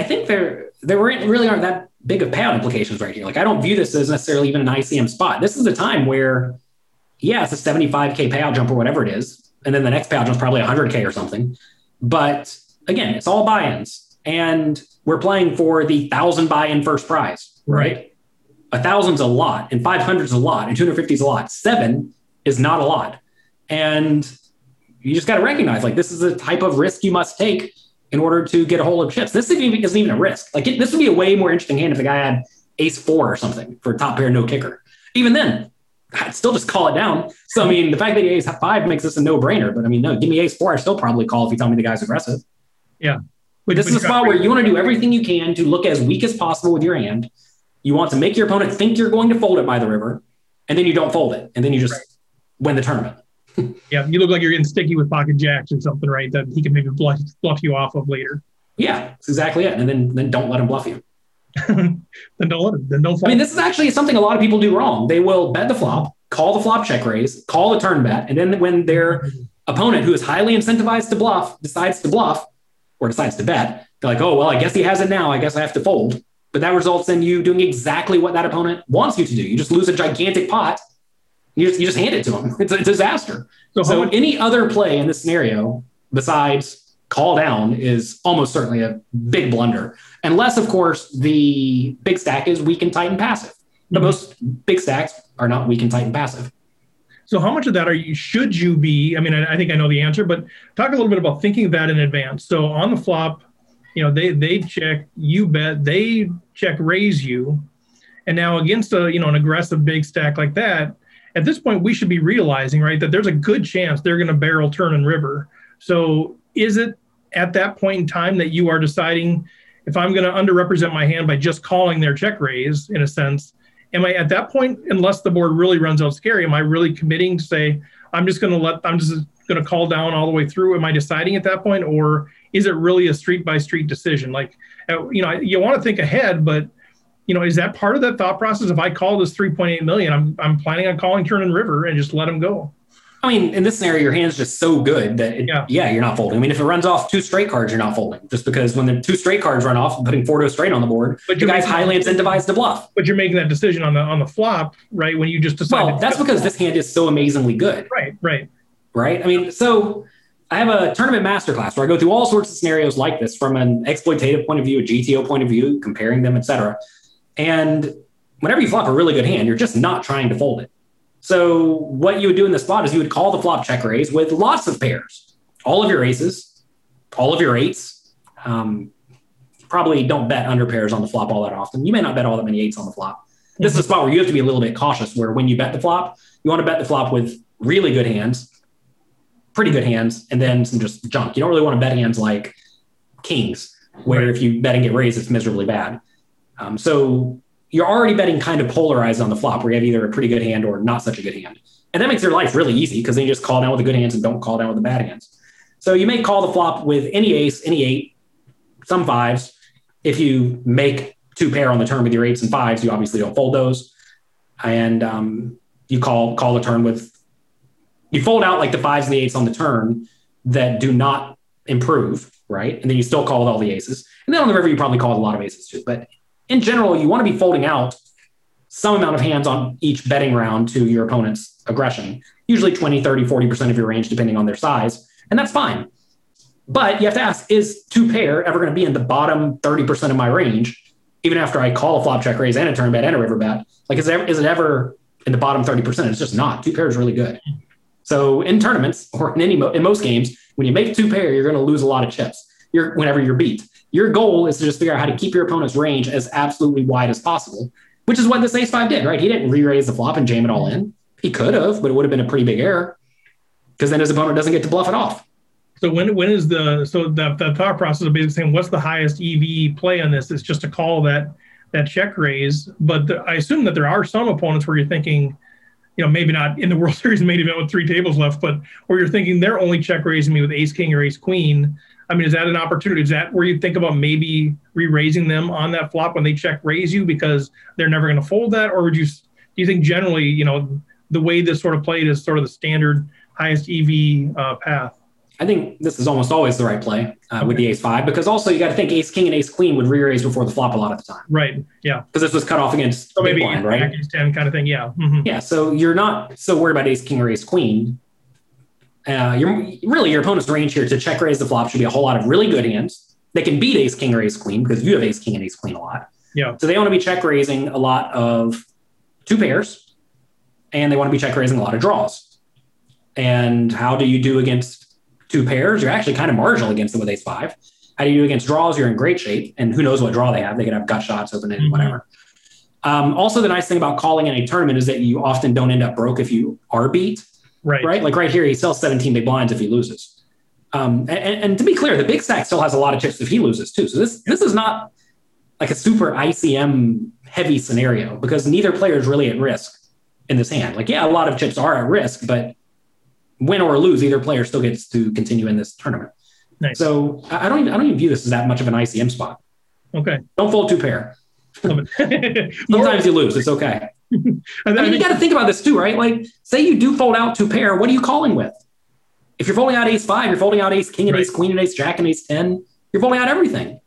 I think there there really aren't that big of payout implications right here. Like I don't view this as necessarily even an ICM spot. This is a time where, yeah, it's a 75k payout jump or whatever it is, and then the next payout jump is probably 100k or something. But again, it's all buy-ins, and we're playing for the thousand buy-in first prize, right? A thousand's a lot, and 500's a lot, and 250 is a lot. Seven is not a lot, and you just got to recognize like this is a type of risk you must take in order to get a hold of chips. This isn't even, a risk. Like it, this would be a way more interesting hand if the guy had ace four or something for top pair no kicker. Even then, I'd still just call it down. So I mean, the fact that he ace five makes this a no brainer. But I mean, no, give me ace four, I still probably call if you tell me the guy's aggressive. But This is a spot where you want to do everything you can to look as weak as possible with your hand. You want to make your opponent think you're going to fold it by the river, and then you don't fold it, and then you just win the tournament. *laughs* yeah, you look like you're getting sticky with pocket jacks or something, right? That he can maybe bluff, bluff you off of later. Yeah, that's exactly it. And then then don't let him bluff you. *laughs* then don't let him. Then don't. I mean, this is actually something a lot of people do wrong. They will bet the flop, call the flop check raise, call the turn bet, and then when their mm-hmm. opponent, who is highly incentivized to bluff, decides to bluff or decides to bet, they're like, oh, well, I guess he has it now. I guess I have to fold. But that results in you doing exactly what that opponent wants you to do. You just lose a gigantic pot. You just, you just hand it to him. It's a disaster. so, So much, any other play in this scenario besides call down is almost certainly a big blunder. Unless, of course, the big stack is weak and tight and passive. But Mhm. most big stacks are not weak and tight and passive. So how much of that are you? Should you be? I mean, I, I think I know the answer, but talk a little bit about thinking that in advance. So on the flop, you know, they they check, you bet, they check raise you, and now against a you know an aggressive big stack like that, at this point we should be realizing right that there's a good chance they're going to barrel turn and river. So is it at that point in time that you are deciding if I'm going to underrepresent my hand by just calling their check raise in a sense? Am I at that point, unless the board really runs out scary, am I really committing to say I'm just going to let I'm just going to call down all the way through? Am I deciding at that point, or is it really a street by street decision? Like, uh, you know, you want to think ahead, but you know, is that part of that thought process? If I call this 3.8 million, I'm I'm planning on calling turn and river and just let them go. I mean, in this scenario, your hand's just so good that it, Yeah. yeah. you're not folding. I mean, if it runs off two straight cards, you're not folding. Just because when the two straight cards run off, putting four to a straight on the board, But the you're guy's highly incentivized to bluff. But you're making that decision on the on the flop, right? When you just decide. Well, that's because this hand is so amazingly good. right, right. right? I mean, so I have a tournament masterclass where I go through all sorts of scenarios like this from an exploitative point of view, a GTO point of view, comparing them, etc. And whenever you flop a really good hand, you're just not trying to fold it. So what you would do in this spot is you would call the flop check raise with lots of pairs, all of your aces, all of your eights. Um, probably don't bet under pairs on the flop all that often. You may not bet all that many eights on the flop. This is a spot where you have to be a little bit cautious. Where when you bet the flop, you want to bet the flop with really good hands, pretty good hands, and then some just junk. You don't really want to bet hands like kings, where if you bet and get raised, it's miserably bad. Um, so you're already betting kind of polarized on the flop, where you have either a pretty good hand or not such a good hand, and that makes your life really easy because then you just call down with the good hands and don't call down with the bad hands. So you may call the flop with any ace, any eight, some fives. If you make two pair on the turn with your eights and fives, you obviously don't fold those, and um, you call call the turn with you fold out like the fives and the eights on the turn that do not improve, right? And then you still call with all the aces. And then on the river, you probably call a lot of aces too. But in general, you want to be folding out some amount of hands on each betting round to your opponent's aggression, usually 20, 30, 40% of your range, depending on their size. And that's fine. But you have to ask, is two pair ever going to be in the bottom 30% of my range, even after I call a flop check raise and a turn bet and a river bet? Like, is, there, is it ever in the bottom 30%? It's just not. Two pair is really good. So in tournaments or in any in most games, when you make two pair, you're going to lose a lot of chips. You're whenever you're beat. Your goal is to just figure out how to keep your opponent's range as absolutely wide as possible, which is what this ace five did, right? He didn't re-raise the flop and jam it all in. He could have, but it would have been a pretty big error because then his opponent doesn't get to bluff it off. So when when is the so the, the thought process of basically saying what's the highest EV play on this? It's just to call that that check raise. But the, I assume that there are some opponents where you're thinking, you know, maybe not in the *laughs* World Series main event with three tables left, but where you're thinking they're only check raising me with ace king or ace queen. I mean, is that an opportunity? Is that where you think about maybe re-raising them on that flop when they check raise you because they're never going to fold that, or would you do you think generally, you know, the way this sort of played is sort of the standard highest EV uh, path? I think this is almost always the right play uh, with the ace five because also you got to think ace king and ace queen would re-raise before the flop a lot of the time. Right. Yeah. Because this was cut off against so maybe blind, right? Ten kind of thing. Yeah. Mm-hmm. Yeah. So you're not so worried about ace king or ace queen. Uh, really your opponent's range here to check raise the flop should be a whole lot of really good hands. They can beat ace king or ace queen because you have ace king and ace queen a lot. Yeah. So they want to be check raising a lot of two pairs, and they want to be check raising a lot of draws. And how do you do against two pairs, you're actually kind of marginal against them with ace five. How do you do against draws? You're in great shape. And who knows what draw they have? They could have gut shots, open ended, mm-hmm. whatever. Um, also, the nice thing about calling in a tournament is that you often don't end up broke if you are beat. Right. Right. Like right here, he sells 17 big blinds if he loses. Um, and, and, to be clear, the big stack still has a lot of chips if he loses too. So this this is not like a super ICM heavy scenario because neither player is really at risk in this hand. Like, yeah, a lot of chips are at risk, but win or lose, either player still gets to continue in this tournament. Nice. So I don't even, I don't even view this as that much of an ICM spot. Okay. Don't fold two pair. *laughs* Sometimes you lose. It's okay. I mean, you got to think about this too, right? Like, say you do fold out two pair. What are you calling with? If you're folding out ace five, you're folding out ace king and right. ace queen and ace jack and ace 10. You're folding out everything.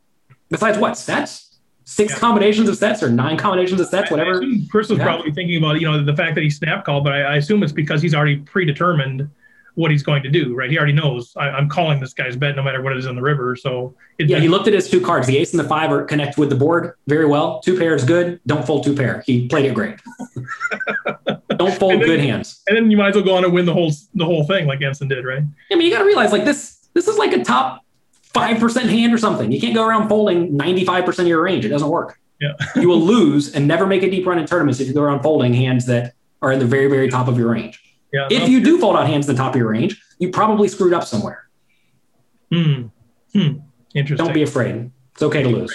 Besides what? Sets? Six yeah. combinations of sets or nine combinations of sets, whatever. Chris was yeah. probably thinking about, you know, the fact that he snap called, but I, I assume it's because he's already predetermined what he's going to do, right? He already knows I, am calling this guy's bet no matter what it is in the river. So yeah, he looked at his two cards. The ace and the five are connect with the board very well. Two pairs good. Don't fold two pair. He played it great. *laughs* Don't fold then, good hands. And then you might as well go on and win the whole the whole thing like Ensan did, right? I mean, you got to realize like this this is like a top five percent hand or something. You can't go around folding ninety five percent of your range. It doesn't work. Yeah. you will lose and never make a deep run in tournaments if you go around folding hands that are in the very very top of your range. Yeah, if you do fold out hands in the top of your range, you probably screwed up somewhere. Hmm. Hmm. Interesting. Don't be afraid. It's okay to lose.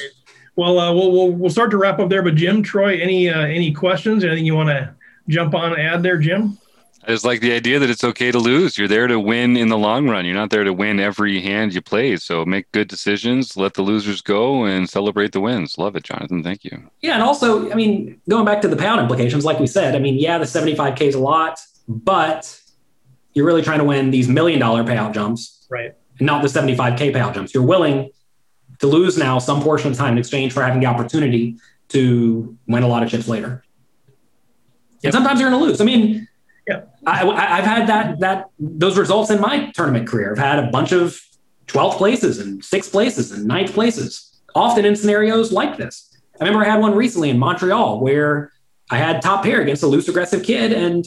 Well, uh, we'll, we'll we'll start to wrap up there. But Jim, Troy, any uh, any questions? Anything you want to jump on and add there, Jim? I just like the idea that it's okay to lose. You're there to win in the long run. You're not there to win every hand you play. So make good decisions, let the losers go, and celebrate the wins. Love it, Jonathan. Thank you. Yeah, and also, I mean, going back to the pound implications, like we said, I mean, yeah, the 75k is a lot, but you're really trying to win these million dollar payout jumps, right? And not the 75k payout jumps. You're willing to lose now some portion of time in exchange for having the opportunity to win a lot of chips later. Yep. And sometimes you're going to lose. I mean, Yeah. I, I've had that that those results in my tournament career. I've had a bunch of 12th places and sixth places and ninth places, often in scenarios like this. I remember I had one recently in Montreal where I had top pair against a loose aggressive kid, and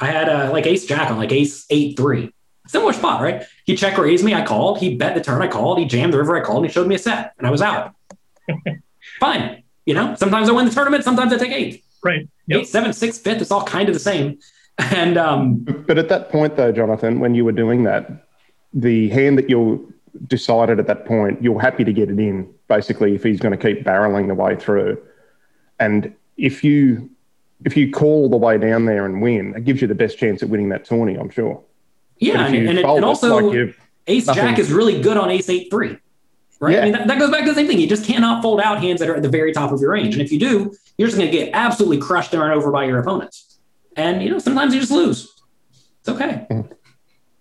I had a, like ace jack on like ace eight three. Similar spot, right? He check raised me. I called. He bet the turn. I called. He jammed the river. I called. And he showed me a set, and I was out. *laughs* Fine. You know, sometimes I win the tournament. Sometimes I take eight. Right. Yep. Eight, seven, six, fifth. It's all kind of the same. *laughs* And um, but at that point, though, Jonathan, when you were doing that, the hand that you decided at that point, you're happy to get it in. Basically, if he's going to keep barreling the way through, and if you if you call the way down there and win, it gives you the best chance at winning that tourney. I'm sure. Yeah, and, and, and, also like Ace nothing. Jack is really good on Ace Eight Three right? Yeah. I mean, that, that, goes back to the same thing. You just cannot fold out hands that are at the very top of your range. And if you do, you're just going to get absolutely crushed and run over by your opponents. And, you know, sometimes you just lose. It's okay.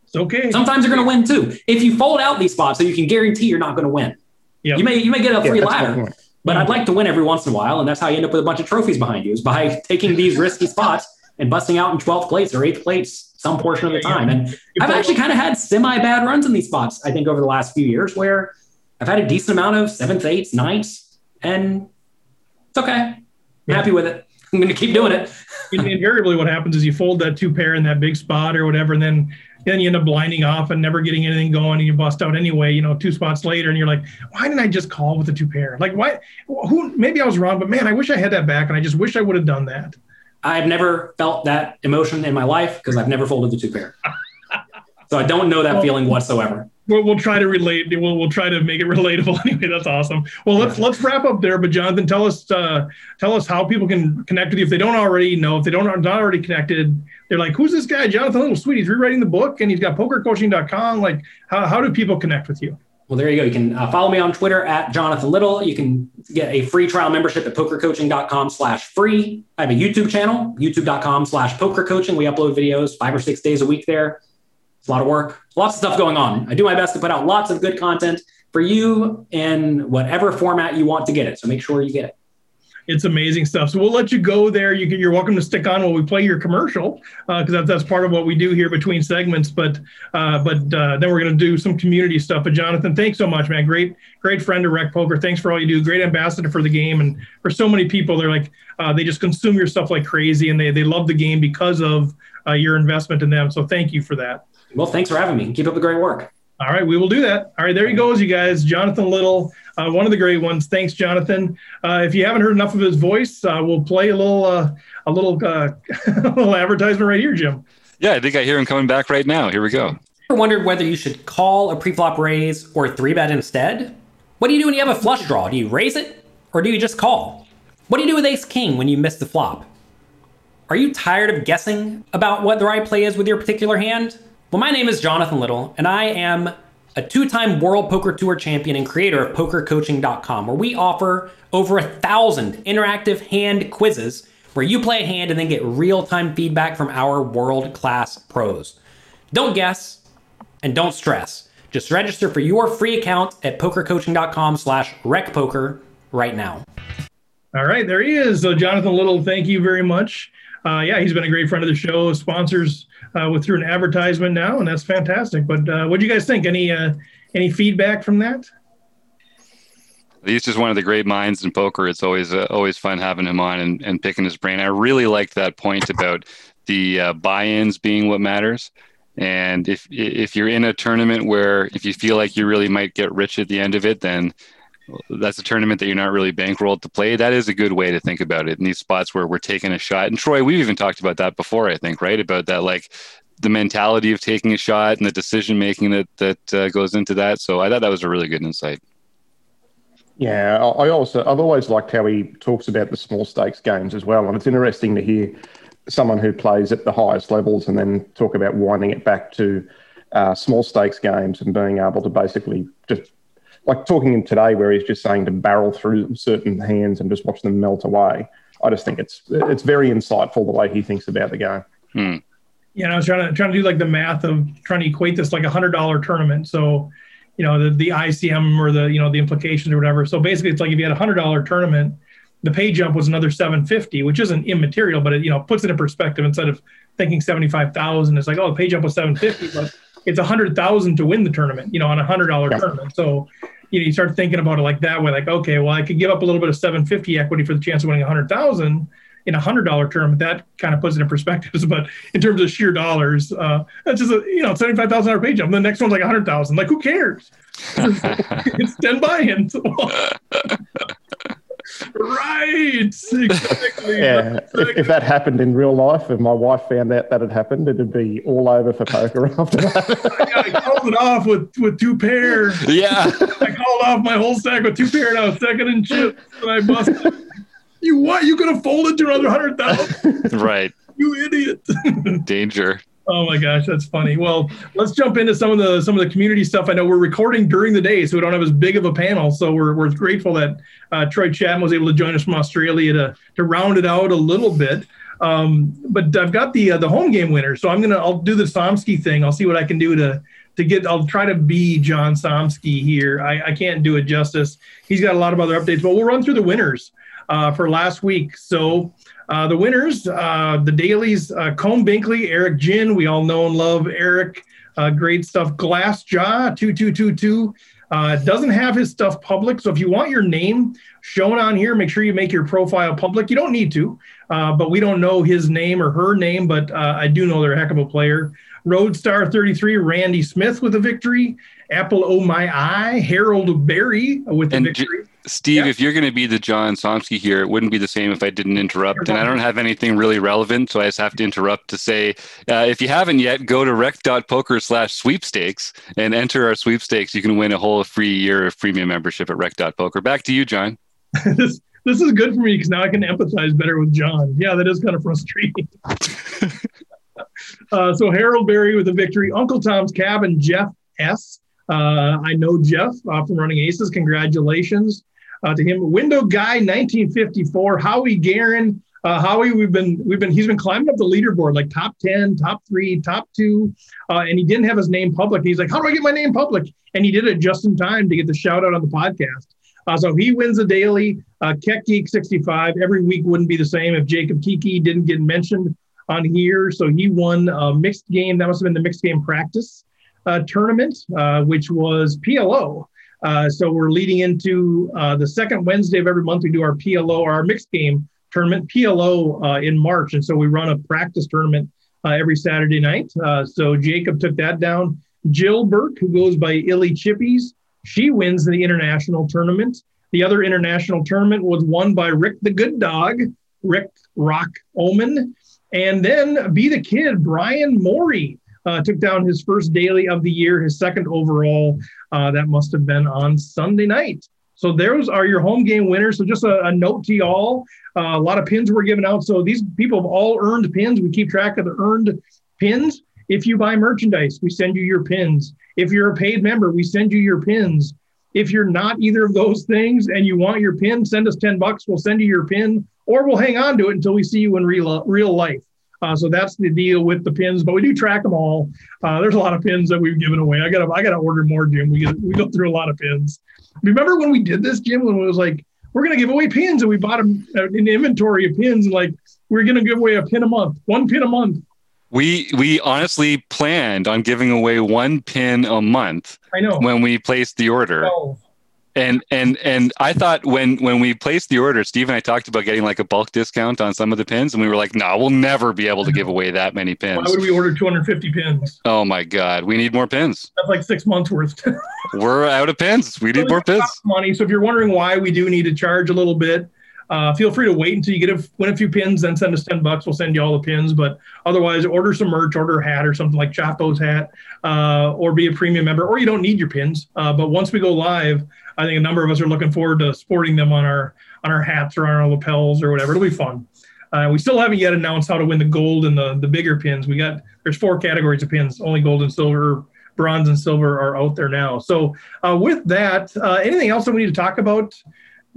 It's okay. Sometimes you're going to win too. If you fold out these spots, so you can guarantee you're not going to win. Yep. You may you may get a free yeah, ladder, but I'd hmm. like to win every once in a while, and that's how you end up with a bunch of trophies behind you is by *laughs* taking these risky spots and busting out in 12th place or 8th place some portion of the time. And I've actually kind of had semi bad runs in these spots, I think, over the last few years where I've had a decent amount of seventh, eights, ninths, and it's okay. I'm yeah. happy with it. I'm going to keep doing it. Invariably, what happens is you fold that two pair in that big spot or whatever, and then then you end up blinding off and never getting anything going, and you bust out anyway. You know, two spots later, and you're like, why didn't I just call with the two pair? Like, why? Who? Maybe I was wrong, but man, I wish I had that back, and I just wish I would have done that. I've never felt that emotion in my life because I've never folded the two pair. *laughs* so I don't know that well, feeling whatsoever we'll, we'll try to relate. We'll, we'll try to make it *laughs* relatable. Anyway, that's awesome. Well, let's let's wrap up there. But Jonathan, tell us uh, tell us how people can connect with you if they don't already know. If they don't are not already connected, they're like, who's this guy, Jonathan Little Sweet? He's rewriting the book and he's got pokercoaching.com. Like, how how do people connect with you? Well, there you go. You can uh, follow me on Twitter at Jonathan Little. You can get a free trial membership at pokercoaching.com slash free. I have a YouTube channel, youtube.com slash pokercoaching. We upload videos five or six days a week there. It's a lot of work, lots of stuff going on. I do my best to put out lots of good content for you in whatever format you want to get it. So make sure you get it. It's amazing stuff. So we'll let you go there. You can, you're welcome to stick on while we play your commercial because uh, that's, that's part of what we do here between segments. But uh, but uh, then we're going to do some community stuff. But Jonathan, thanks so much, man. Great great friend of Rec Poker. Thanks for all you do. Great ambassador for the game and for so many people. They're like uh, they just consume your stuff like crazy and they they love the game because of uh, your investment in them. So thank you for that. Well, thanks for having me. Keep up the great work. All right, we will do that. All right, there he goes, you guys. Jonathan Little, uh, one of the great ones. Thanks, Jonathan. Uh, if you haven't heard enough of his voice, uh, we'll play a little uh, a little uh, *laughs* a little advertisement right here, Jim. Yeah, I think I hear him coming back right now. Here we go. Ever wondered whether you should call a preflop raise or three bet instead? What do you do when you have a flush draw? Do you raise it or do you just call? What do you do with ace king when you miss the flop? Are you tired of guessing about what the right play is with your particular hand? Well, my name is Jonathan Little, and I am a two time World Poker Tour champion and creator of PokerCoaching.com, where we offer over a thousand interactive hand quizzes where you play a hand and then get real time feedback from our world class pros. Don't guess and don't stress. Just register for your free account at pokercoaching.com slash recpoker right now. All right, there he is. So Jonathan Little, thank you very much. Uh, yeah, he's been a great friend of the show, sponsors uh, with through an advertisement now, and that's fantastic. But uh, what do you guys think? Any uh, any feedback from that? He's just one of the great minds in poker. It's always uh, always fun having him on and, and picking his brain. I really liked that point about the uh, buy-ins being what matters. And if if you're in a tournament where if you feel like you really might get rich at the end of it, then that's a tournament that you're not really bankrolled to play. That is a good way to think about it in these spots where we're taking a shot. And Troy, we've even talked about that before, I think, right? About that, like the mentality of taking a shot and the decision making that that uh, goes into that. So I thought that was a really good insight. Yeah, I also I've always liked how he talks about the small stakes games as well, and it's interesting to hear someone who plays at the highest levels and then talk about winding it back to uh, small stakes games and being able to basically just like talking in today where he's just saying to barrel through certain hands and just watch them melt away. I just think it's it's very insightful the way he thinks about the game. Hmm. Yeah, I was trying to trying to do like the math of trying to equate this like a hundred dollar tournament. So, you know, the the ICM or the you know the implications or whatever. So basically, it's like if you had a hundred dollar tournament, the pay jump was another 750, which isn't immaterial, but it you know puts it in perspective. Instead of thinking 75,000, it's like oh the pay jump was 750, but it's a hundred thousand to win the tournament. You know, on a hundred dollar yeah. tournament. So you know you start thinking about it like that way, like okay, well I could give up a little bit of 750 equity for the chance of winning hundred thousand in a hundred dollar term that kind of puts it in perspective. *laughs* But in terms of sheer dollars, uh, that's just a you know seventy five thousand dollar pay jump. The next one's like a hundred thousand. Like who cares? *laughs* it's ten buy-ins. *laughs* right. Exactly. *laughs* Yeah. If, if, that happened in real life, if my wife found out that had happened, it'd be all over for poker *laughs* after that. I, I called it off with, with two pair. Yeah. *laughs* I called off my whole stack with two pair and I was second in chips and I busted. You what? You could have folded to another hundred thousand? right. You idiot. Danger. Oh my gosh, that's funny. Well, let's jump into some of the some of the community stuff. I know we're recording during the day, so we don't have as big of a panel. So we're we're grateful that uh, Troy Chapman was able to join us from Australia to to round it out a little bit. Um, but I've got the uh, the home game winner, so I'm gonna I'll do the Somsky thing. I'll see what I can do to to get. I'll try to be John Somsky here. I, I can't do it justice. He's got a lot of other updates, but we'll run through the winners uh, for last week. So uh, the winners, uh, the dailies, uh, Binkley, Eric Jin. We all know and love Eric. Uh, great stuff. Glass Jaw, 2222. Uh, doesn't have his stuff public. So if you want your name shown on here, make sure you make your profile public. You don't need to, uh, but we don't know his name or her name, but uh, I do know they're a heck of a player. Roadstar 33, Randy Smith with a victory. Apple Oh My Eye, Harold Berry with a victory. Steve, yeah. if you're going to be the John Somsky here, it wouldn't be the same if I didn't interrupt. And I don't have anything really relevant, so I just have to interrupt to say, uh, if you haven't yet, go to rec.poker slash sweepstakes and enter our sweepstakes. You can win a whole free year of premium membership at rec.poker. Back to you, John. *laughs* this, this is good for me because now I can empathize better with John. Yeah, that is kind of frustrating. *laughs* uh, so Harold Berry with a victory. Uncle Tom's Cabin, Jeff S. Uh, I know Jeff uh, from Running Aces. Congratulations uh, to him. Window Guy, 1954. Howie Guerin. Uh, Howie, we've been we've been he's been climbing up the leaderboard like top 10, top three, top two, uh, and he didn't have his name public. He's like, how do I get my name public? And he did it just in time to get the shout out on the podcast. Uh, so he wins the daily. Uh, Keck Geek 65 every week wouldn't be the same if Jacob Kiki didn't get mentioned on here. So he won a mixed game. That must have been the mixed game practice tournament, uh, which was PLO. Uh, so we're leading into uh, the second Wednesday of every month. We do our PLO, our mixed game tournament, PLO uh, in March. And so we run a practice tournament uh, every Saturday night. Uh, so Jacob took that down. Jill Burke, who goes by Illy Chippies, she wins the international tournament. The other international tournament was won by Rick the Good Dog, Rick Rock Omen. And then Be the Kid, Brian Morey uh, took down his first daily of the year, his second overall. Uh, that must have been on Sunday night. So those are your home game winners. So just a, a note to y'all: uh, a lot of pins were given out. So these people have all earned pins. We keep track of the earned pins. If you buy merchandise, we send you your pins. If you're a paid member, we send you your pins. If you're not either of those things and you want your pin, send us 10 bucks. We'll send you your pin or we'll hang on to it until we see you in real, real life. Uh, so that's the deal with the pins, but we do track them all. Uh, there's a lot of pins that we've given away. I gotta, I gotta order more, Jim. We get, we go through a lot of pins. Remember when we did this, Jim? When it was like we're gonna give away pins, and we bought them, uh, an inventory of pins, and like we're gonna give away a pin a month, one pin a month. We we honestly planned on giving away one pin a month. I know when we placed the order. Oh, and and and I thought when when we placed the order, Steve and I talked about getting like a bulk discount on some of the pins, and we were like, "No, we'll never be able to give away that many pins." Why would we order 250 pins? Oh my god, we need more pins. That's like six months worth. *laughs* we're out of pins. We need more pins. Money. So if you're wondering why we do need to charge a little bit, uh, feel free to wait until you get a, win a few pins, then send us 10 bucks. We'll send you all the pins. But otherwise, order some merch, order a hat or something like Chapo's hat, uh, or be a premium member, or you don't need your pins. Uh, but once we go live, I think a number of us are looking forward to sporting them on our on our hats or on our lapels or whatever. It'll be fun. Uh, we still haven't yet announced how to win the gold and the the bigger pins. We got there's four categories of pins. Only gold and silver, bronze and silver are out there now. So uh, with that, uh, anything else that we need to talk about,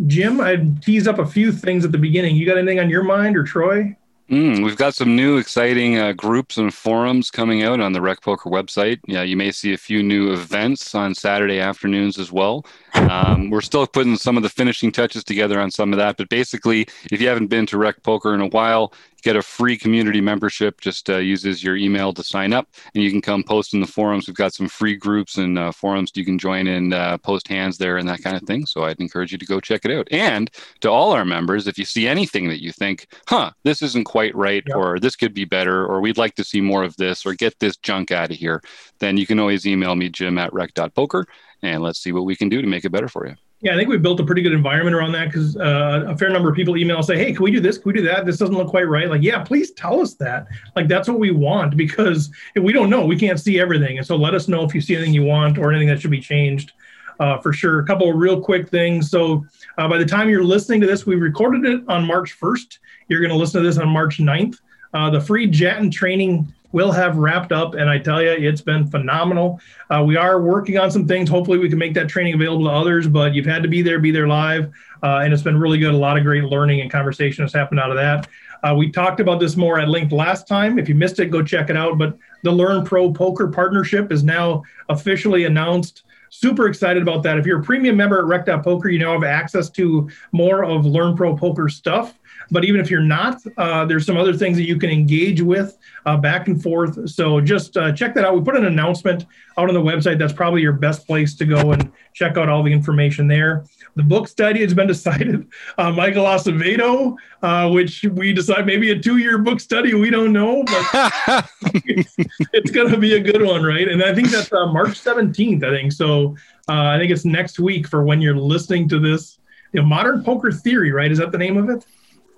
Jim? I teased up a few things at the beginning. You got anything on your mind or Troy? Mm, we've got some new exciting uh, groups and forums coming out on the Rec Poker website. Yeah, you may see a few new events on Saturday afternoons as well. Um, we're still putting some of the finishing touches together on some of that, but basically, if you haven't been to Rec Poker in a while, get a free community membership. Just uh, uses your email to sign up, and you can come post in the forums. We've got some free groups and uh, forums you can join and uh, post hands there and that kind of thing. So I'd encourage you to go check it out. And to all our members, if you see anything that you think, "Huh, this isn't quite right," yep. or "This could be better," or "We'd like to see more of this," or "Get this junk out of here," then you can always email me Jim at rec.poker, and let's see what we can do to make it better for you. Yeah, I think we built a pretty good environment around that because uh, a fair number of people email say, "Hey, can we do this? Can we do that? This doesn't look quite right." Like, yeah, please tell us that. Like, that's what we want because if we don't know, we can't see everything, and so let us know if you see anything you want or anything that should be changed. Uh, for sure. A couple of real quick things. So, uh, by the time you're listening to this, we recorded it on March 1st. You're going to listen to this on March 9th. Uh, the free JATN training will have wrapped up. And I tell you, it's been phenomenal. Uh, we are working on some things. Hopefully, we can make that training available to others, but you've had to be there, be there live. Uh, and it's been really good. A lot of great learning and conversation has happened out of that. Uh, we talked about this more at length last time. If you missed it, go check it out. But the Learn Pro Poker Partnership is now officially announced. Super excited about that. If you're a premium member at Rec.Poker, you now have access to more of Learn Pro Poker stuff. But even if you're not, uh, there's some other things that you can engage with uh, back and forth. So just uh, check that out. We put an announcement out on the website. That's probably your best place to go and check out all the information there. The book study has been *laughs* decided. Uh, Michael Acevedo, uh, which we decide maybe a two-year book study. We don't know, but *laughs* it's, it's going to be a good one, right? And I think that's uh, March 17th. I think so. I think it's next week for when you're listening to this. You know, modern poker theory, right? Is that the name of it?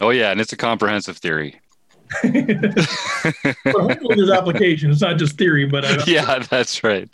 Oh yeah, and it's a comprehensive theory. *laughs* *laughs* but hopefully there's application. It's not just theory, but *laughs* yeah, that's right.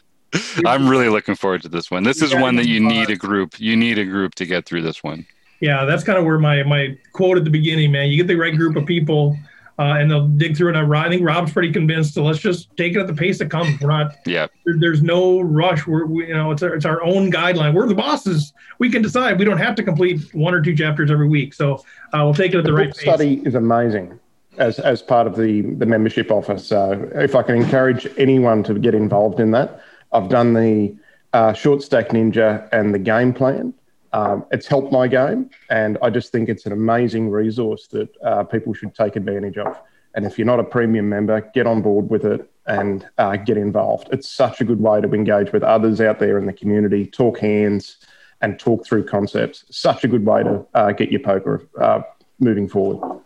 I'm really looking forward to this one. This is yeah, one that you need a group. You need a group to get through this one. Yeah, that's kind of where my my quote at the beginning, man. You get the right group of people, uh, and they'll dig through it. And I think Rob's pretty convinced. So let's just take it at the pace that comes. We're not. *laughs* Yeah. There, there's no rush. We're we, you know it's our, it's our own guideline. We're the bosses. We can decide. We don't have to complete one or two chapters every week. So uh, we'll take it at the, the right pace. Study is amazing as as part of the the membership office. So if I can encourage anyone to get involved in that, I've done the uh, short stack ninja and the game plan. Um, it's helped my game, and I just think it's an amazing resource that uh, people should take advantage of. And if you're not a premium member, get on board with it and uh, get involved. It's such a good way to engage with others out there in the community, talk hands, and talk through concepts. Such a good way to uh, get your poker uh, moving forward.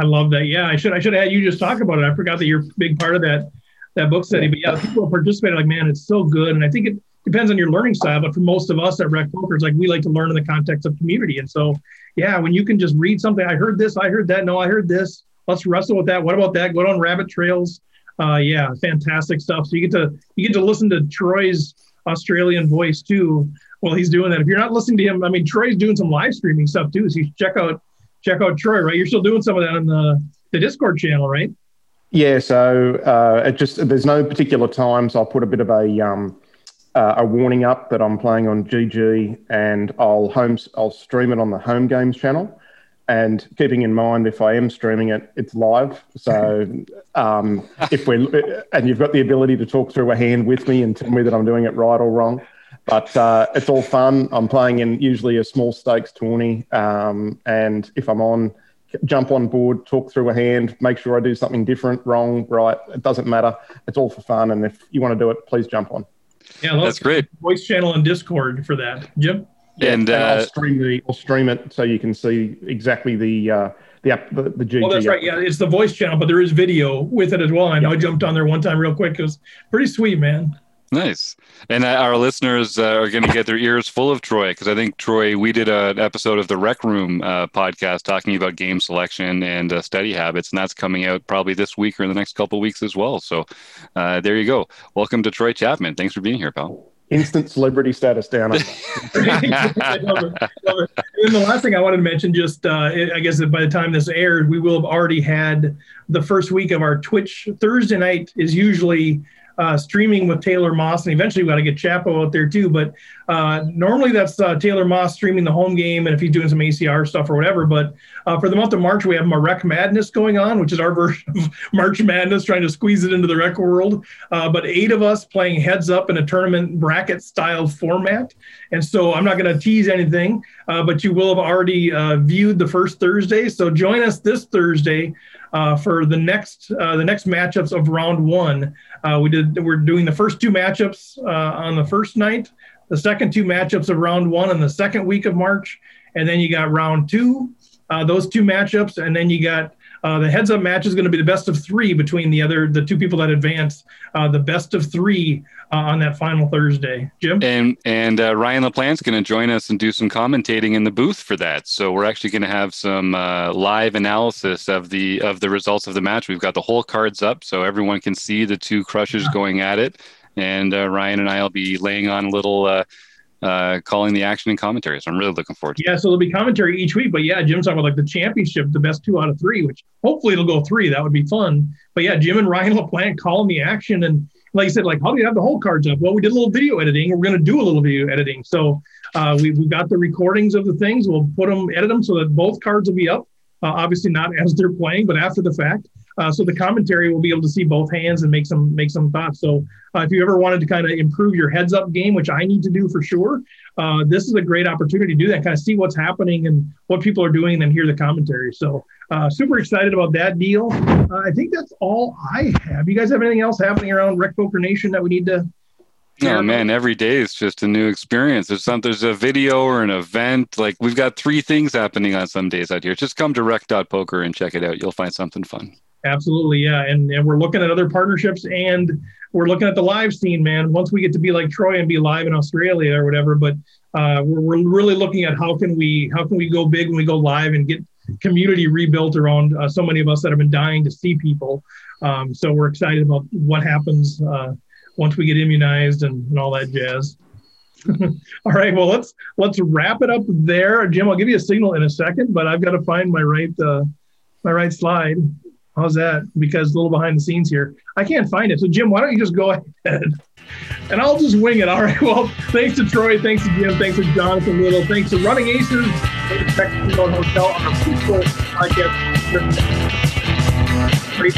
I love that. Yeah, I should I should have you just talk about it. I forgot that you're a big part of that that book study. But yeah, people participate like, man, it's so good. And I think it depends on your learning style. But for most of us at Rec Poker, it's like we like to learn in the context of community. And so, yeah, when you can just read something, I heard this, I heard that, no, I heard this. Let's wrestle with that. What about that? Go on rabbit trails. Uh, yeah, fantastic stuff. So you get to you get to listen to Troy's Australian voice too while he's doing that. If you're not listening to him, I mean, Troy's doing some live streaming stuff too. So you check out check out Troy, right? You're still doing some of that on the, the Discord channel, right? Yeah, so uh, it just there's no particular times. I'll put a bit of a um, uh, a warning up that I'm playing on GG, and I'll home I'll stream it on the home games channel. And keeping in mind, if I am streaming it, it's live. So *laughs* um, if we're and you've got the ability to talk through a hand with me and tell me that I'm doing it right or wrong. But uh, it's all fun. I'm playing in usually a small stakes tourney, um, and if I'm on, jump on board, talk through a hand, make sure I do something different, wrong, right. It doesn't matter. It's all for fun, and if you want to do it, please jump on. Yeah, that's great. Voice channel and Discord for that, Jim. Yeah, and, uh, and I'll stream the I'll stream it so you can see exactly the uh, the app the, the GG. Well, that's right. Yeah, it's the voice channel, but there is video with it as well. I know I jumped on there one time real quick. It was pretty sweet, man. Nice. And uh, our listeners uh, are going to get their ears full of Troy because I think, Troy, we did an episode of the Rec Room uh, podcast talking about game selection and uh, study habits, and that's coming out probably this week or in the next couple weeks as well. So uh, there you go. Welcome to Troy Chapman. Thanks for being here, pal. Instant celebrity status down. *laughs* and the last thing I wanted to mention, just uh, I guess by the time this aired, we will have already had the first week of our Twitch. Thursday night is usually uh, streaming with Taylor Moss, and eventually we got to get Chapo out there too. But Uh, normally that's uh, Taylor Moss streaming the home game and if he's doing some ACR stuff or whatever. But uh, for the month of March, we have Marek Madness going on, which is our *laughs* version of March Madness, trying to squeeze it into the rec world. Uh, but eight of us playing heads up in a tournament bracket style format. And so I'm not going to tease anything, uh, but you will have already viewed the first Thursday. So join us this Thursday. Uh, for the next uh, the next matchups of round one, uh, we did we're doing the first two matchups on the first night, the second two matchups of round one in the second week of March, and then you got round two, uh, those two matchups, and then you got uh, the heads up match is going to be the best of three between the other the two people that advance. Uh, the best of three uh, on that final Thursday. Jim and and uh, Ryan LaPlante's going to join us and do some commentating in the booth for that. So we're actually going to have some uh, live analysis of the of the results of the match. We've got the whole cards up, so everyone can see the two crushers yeah. going at it and uh, Ryan and I will be laying on a little. Uh, calling the action and commentary. So I'm really looking forward to Yeah, so there'll be commentary each week. But yeah, Jim's talking about like the championship, the best two out of three, which hopefully it'll go three. That would be fun. But yeah, Jim and Ryan *laughs* LaPlante calling the action. And like I said, like, how do you have the whole cards up? Well, we did a little video editing. We're going to do a little video editing. So uh, we, we've got the recordings of the things. We'll put them, edit them so that both cards will be up. Uh, obviously not as they're playing, but after the fact. Uh, so the commentary will be able to see both hands and make some make some thoughts. So uh, if you ever wanted to kind of improve your heads up game, which I need to do for sure, uh, this is a great opportunity to do that. Kind of see what's happening and what people are doing, and then hear the commentary. So uh, super excited about that deal. Uh, I think that's all I have. You guys have anything else happening around Rec Poker Nation that we need to Oh man, every day is just a new experience. There's some there's a video or an event. Like we've got three things happening on some days out here. Just come to rec.poker and check it out. You'll find something fun. Absolutely, yeah. And and we're looking at other partnerships and we're looking at the live scene, man. Once we get to be like Troy and be live in Australia or whatever, but uh, we're, we're really looking at how can we how can we go big when we go live and get community rebuilt around uh, so many of us that have been dying to see people. Um, so we're excited about what happens uh, once we get immunized and, and all that jazz. *laughs* all right, well let's let's wrap it up there. Jim, I'll give you a signal in a second, but I've got to find my right uh, my right slide. How's that? Because a little behind the scenes here, I can't find it. So Jim, why don't you just go *laughs* ahead and I'll just wing it. All right. *laughs* Well, thanks to Troy, thanks to Jim, thanks to Jonathan Little, thanks to Running Aces, Hotel on our people podcast. Great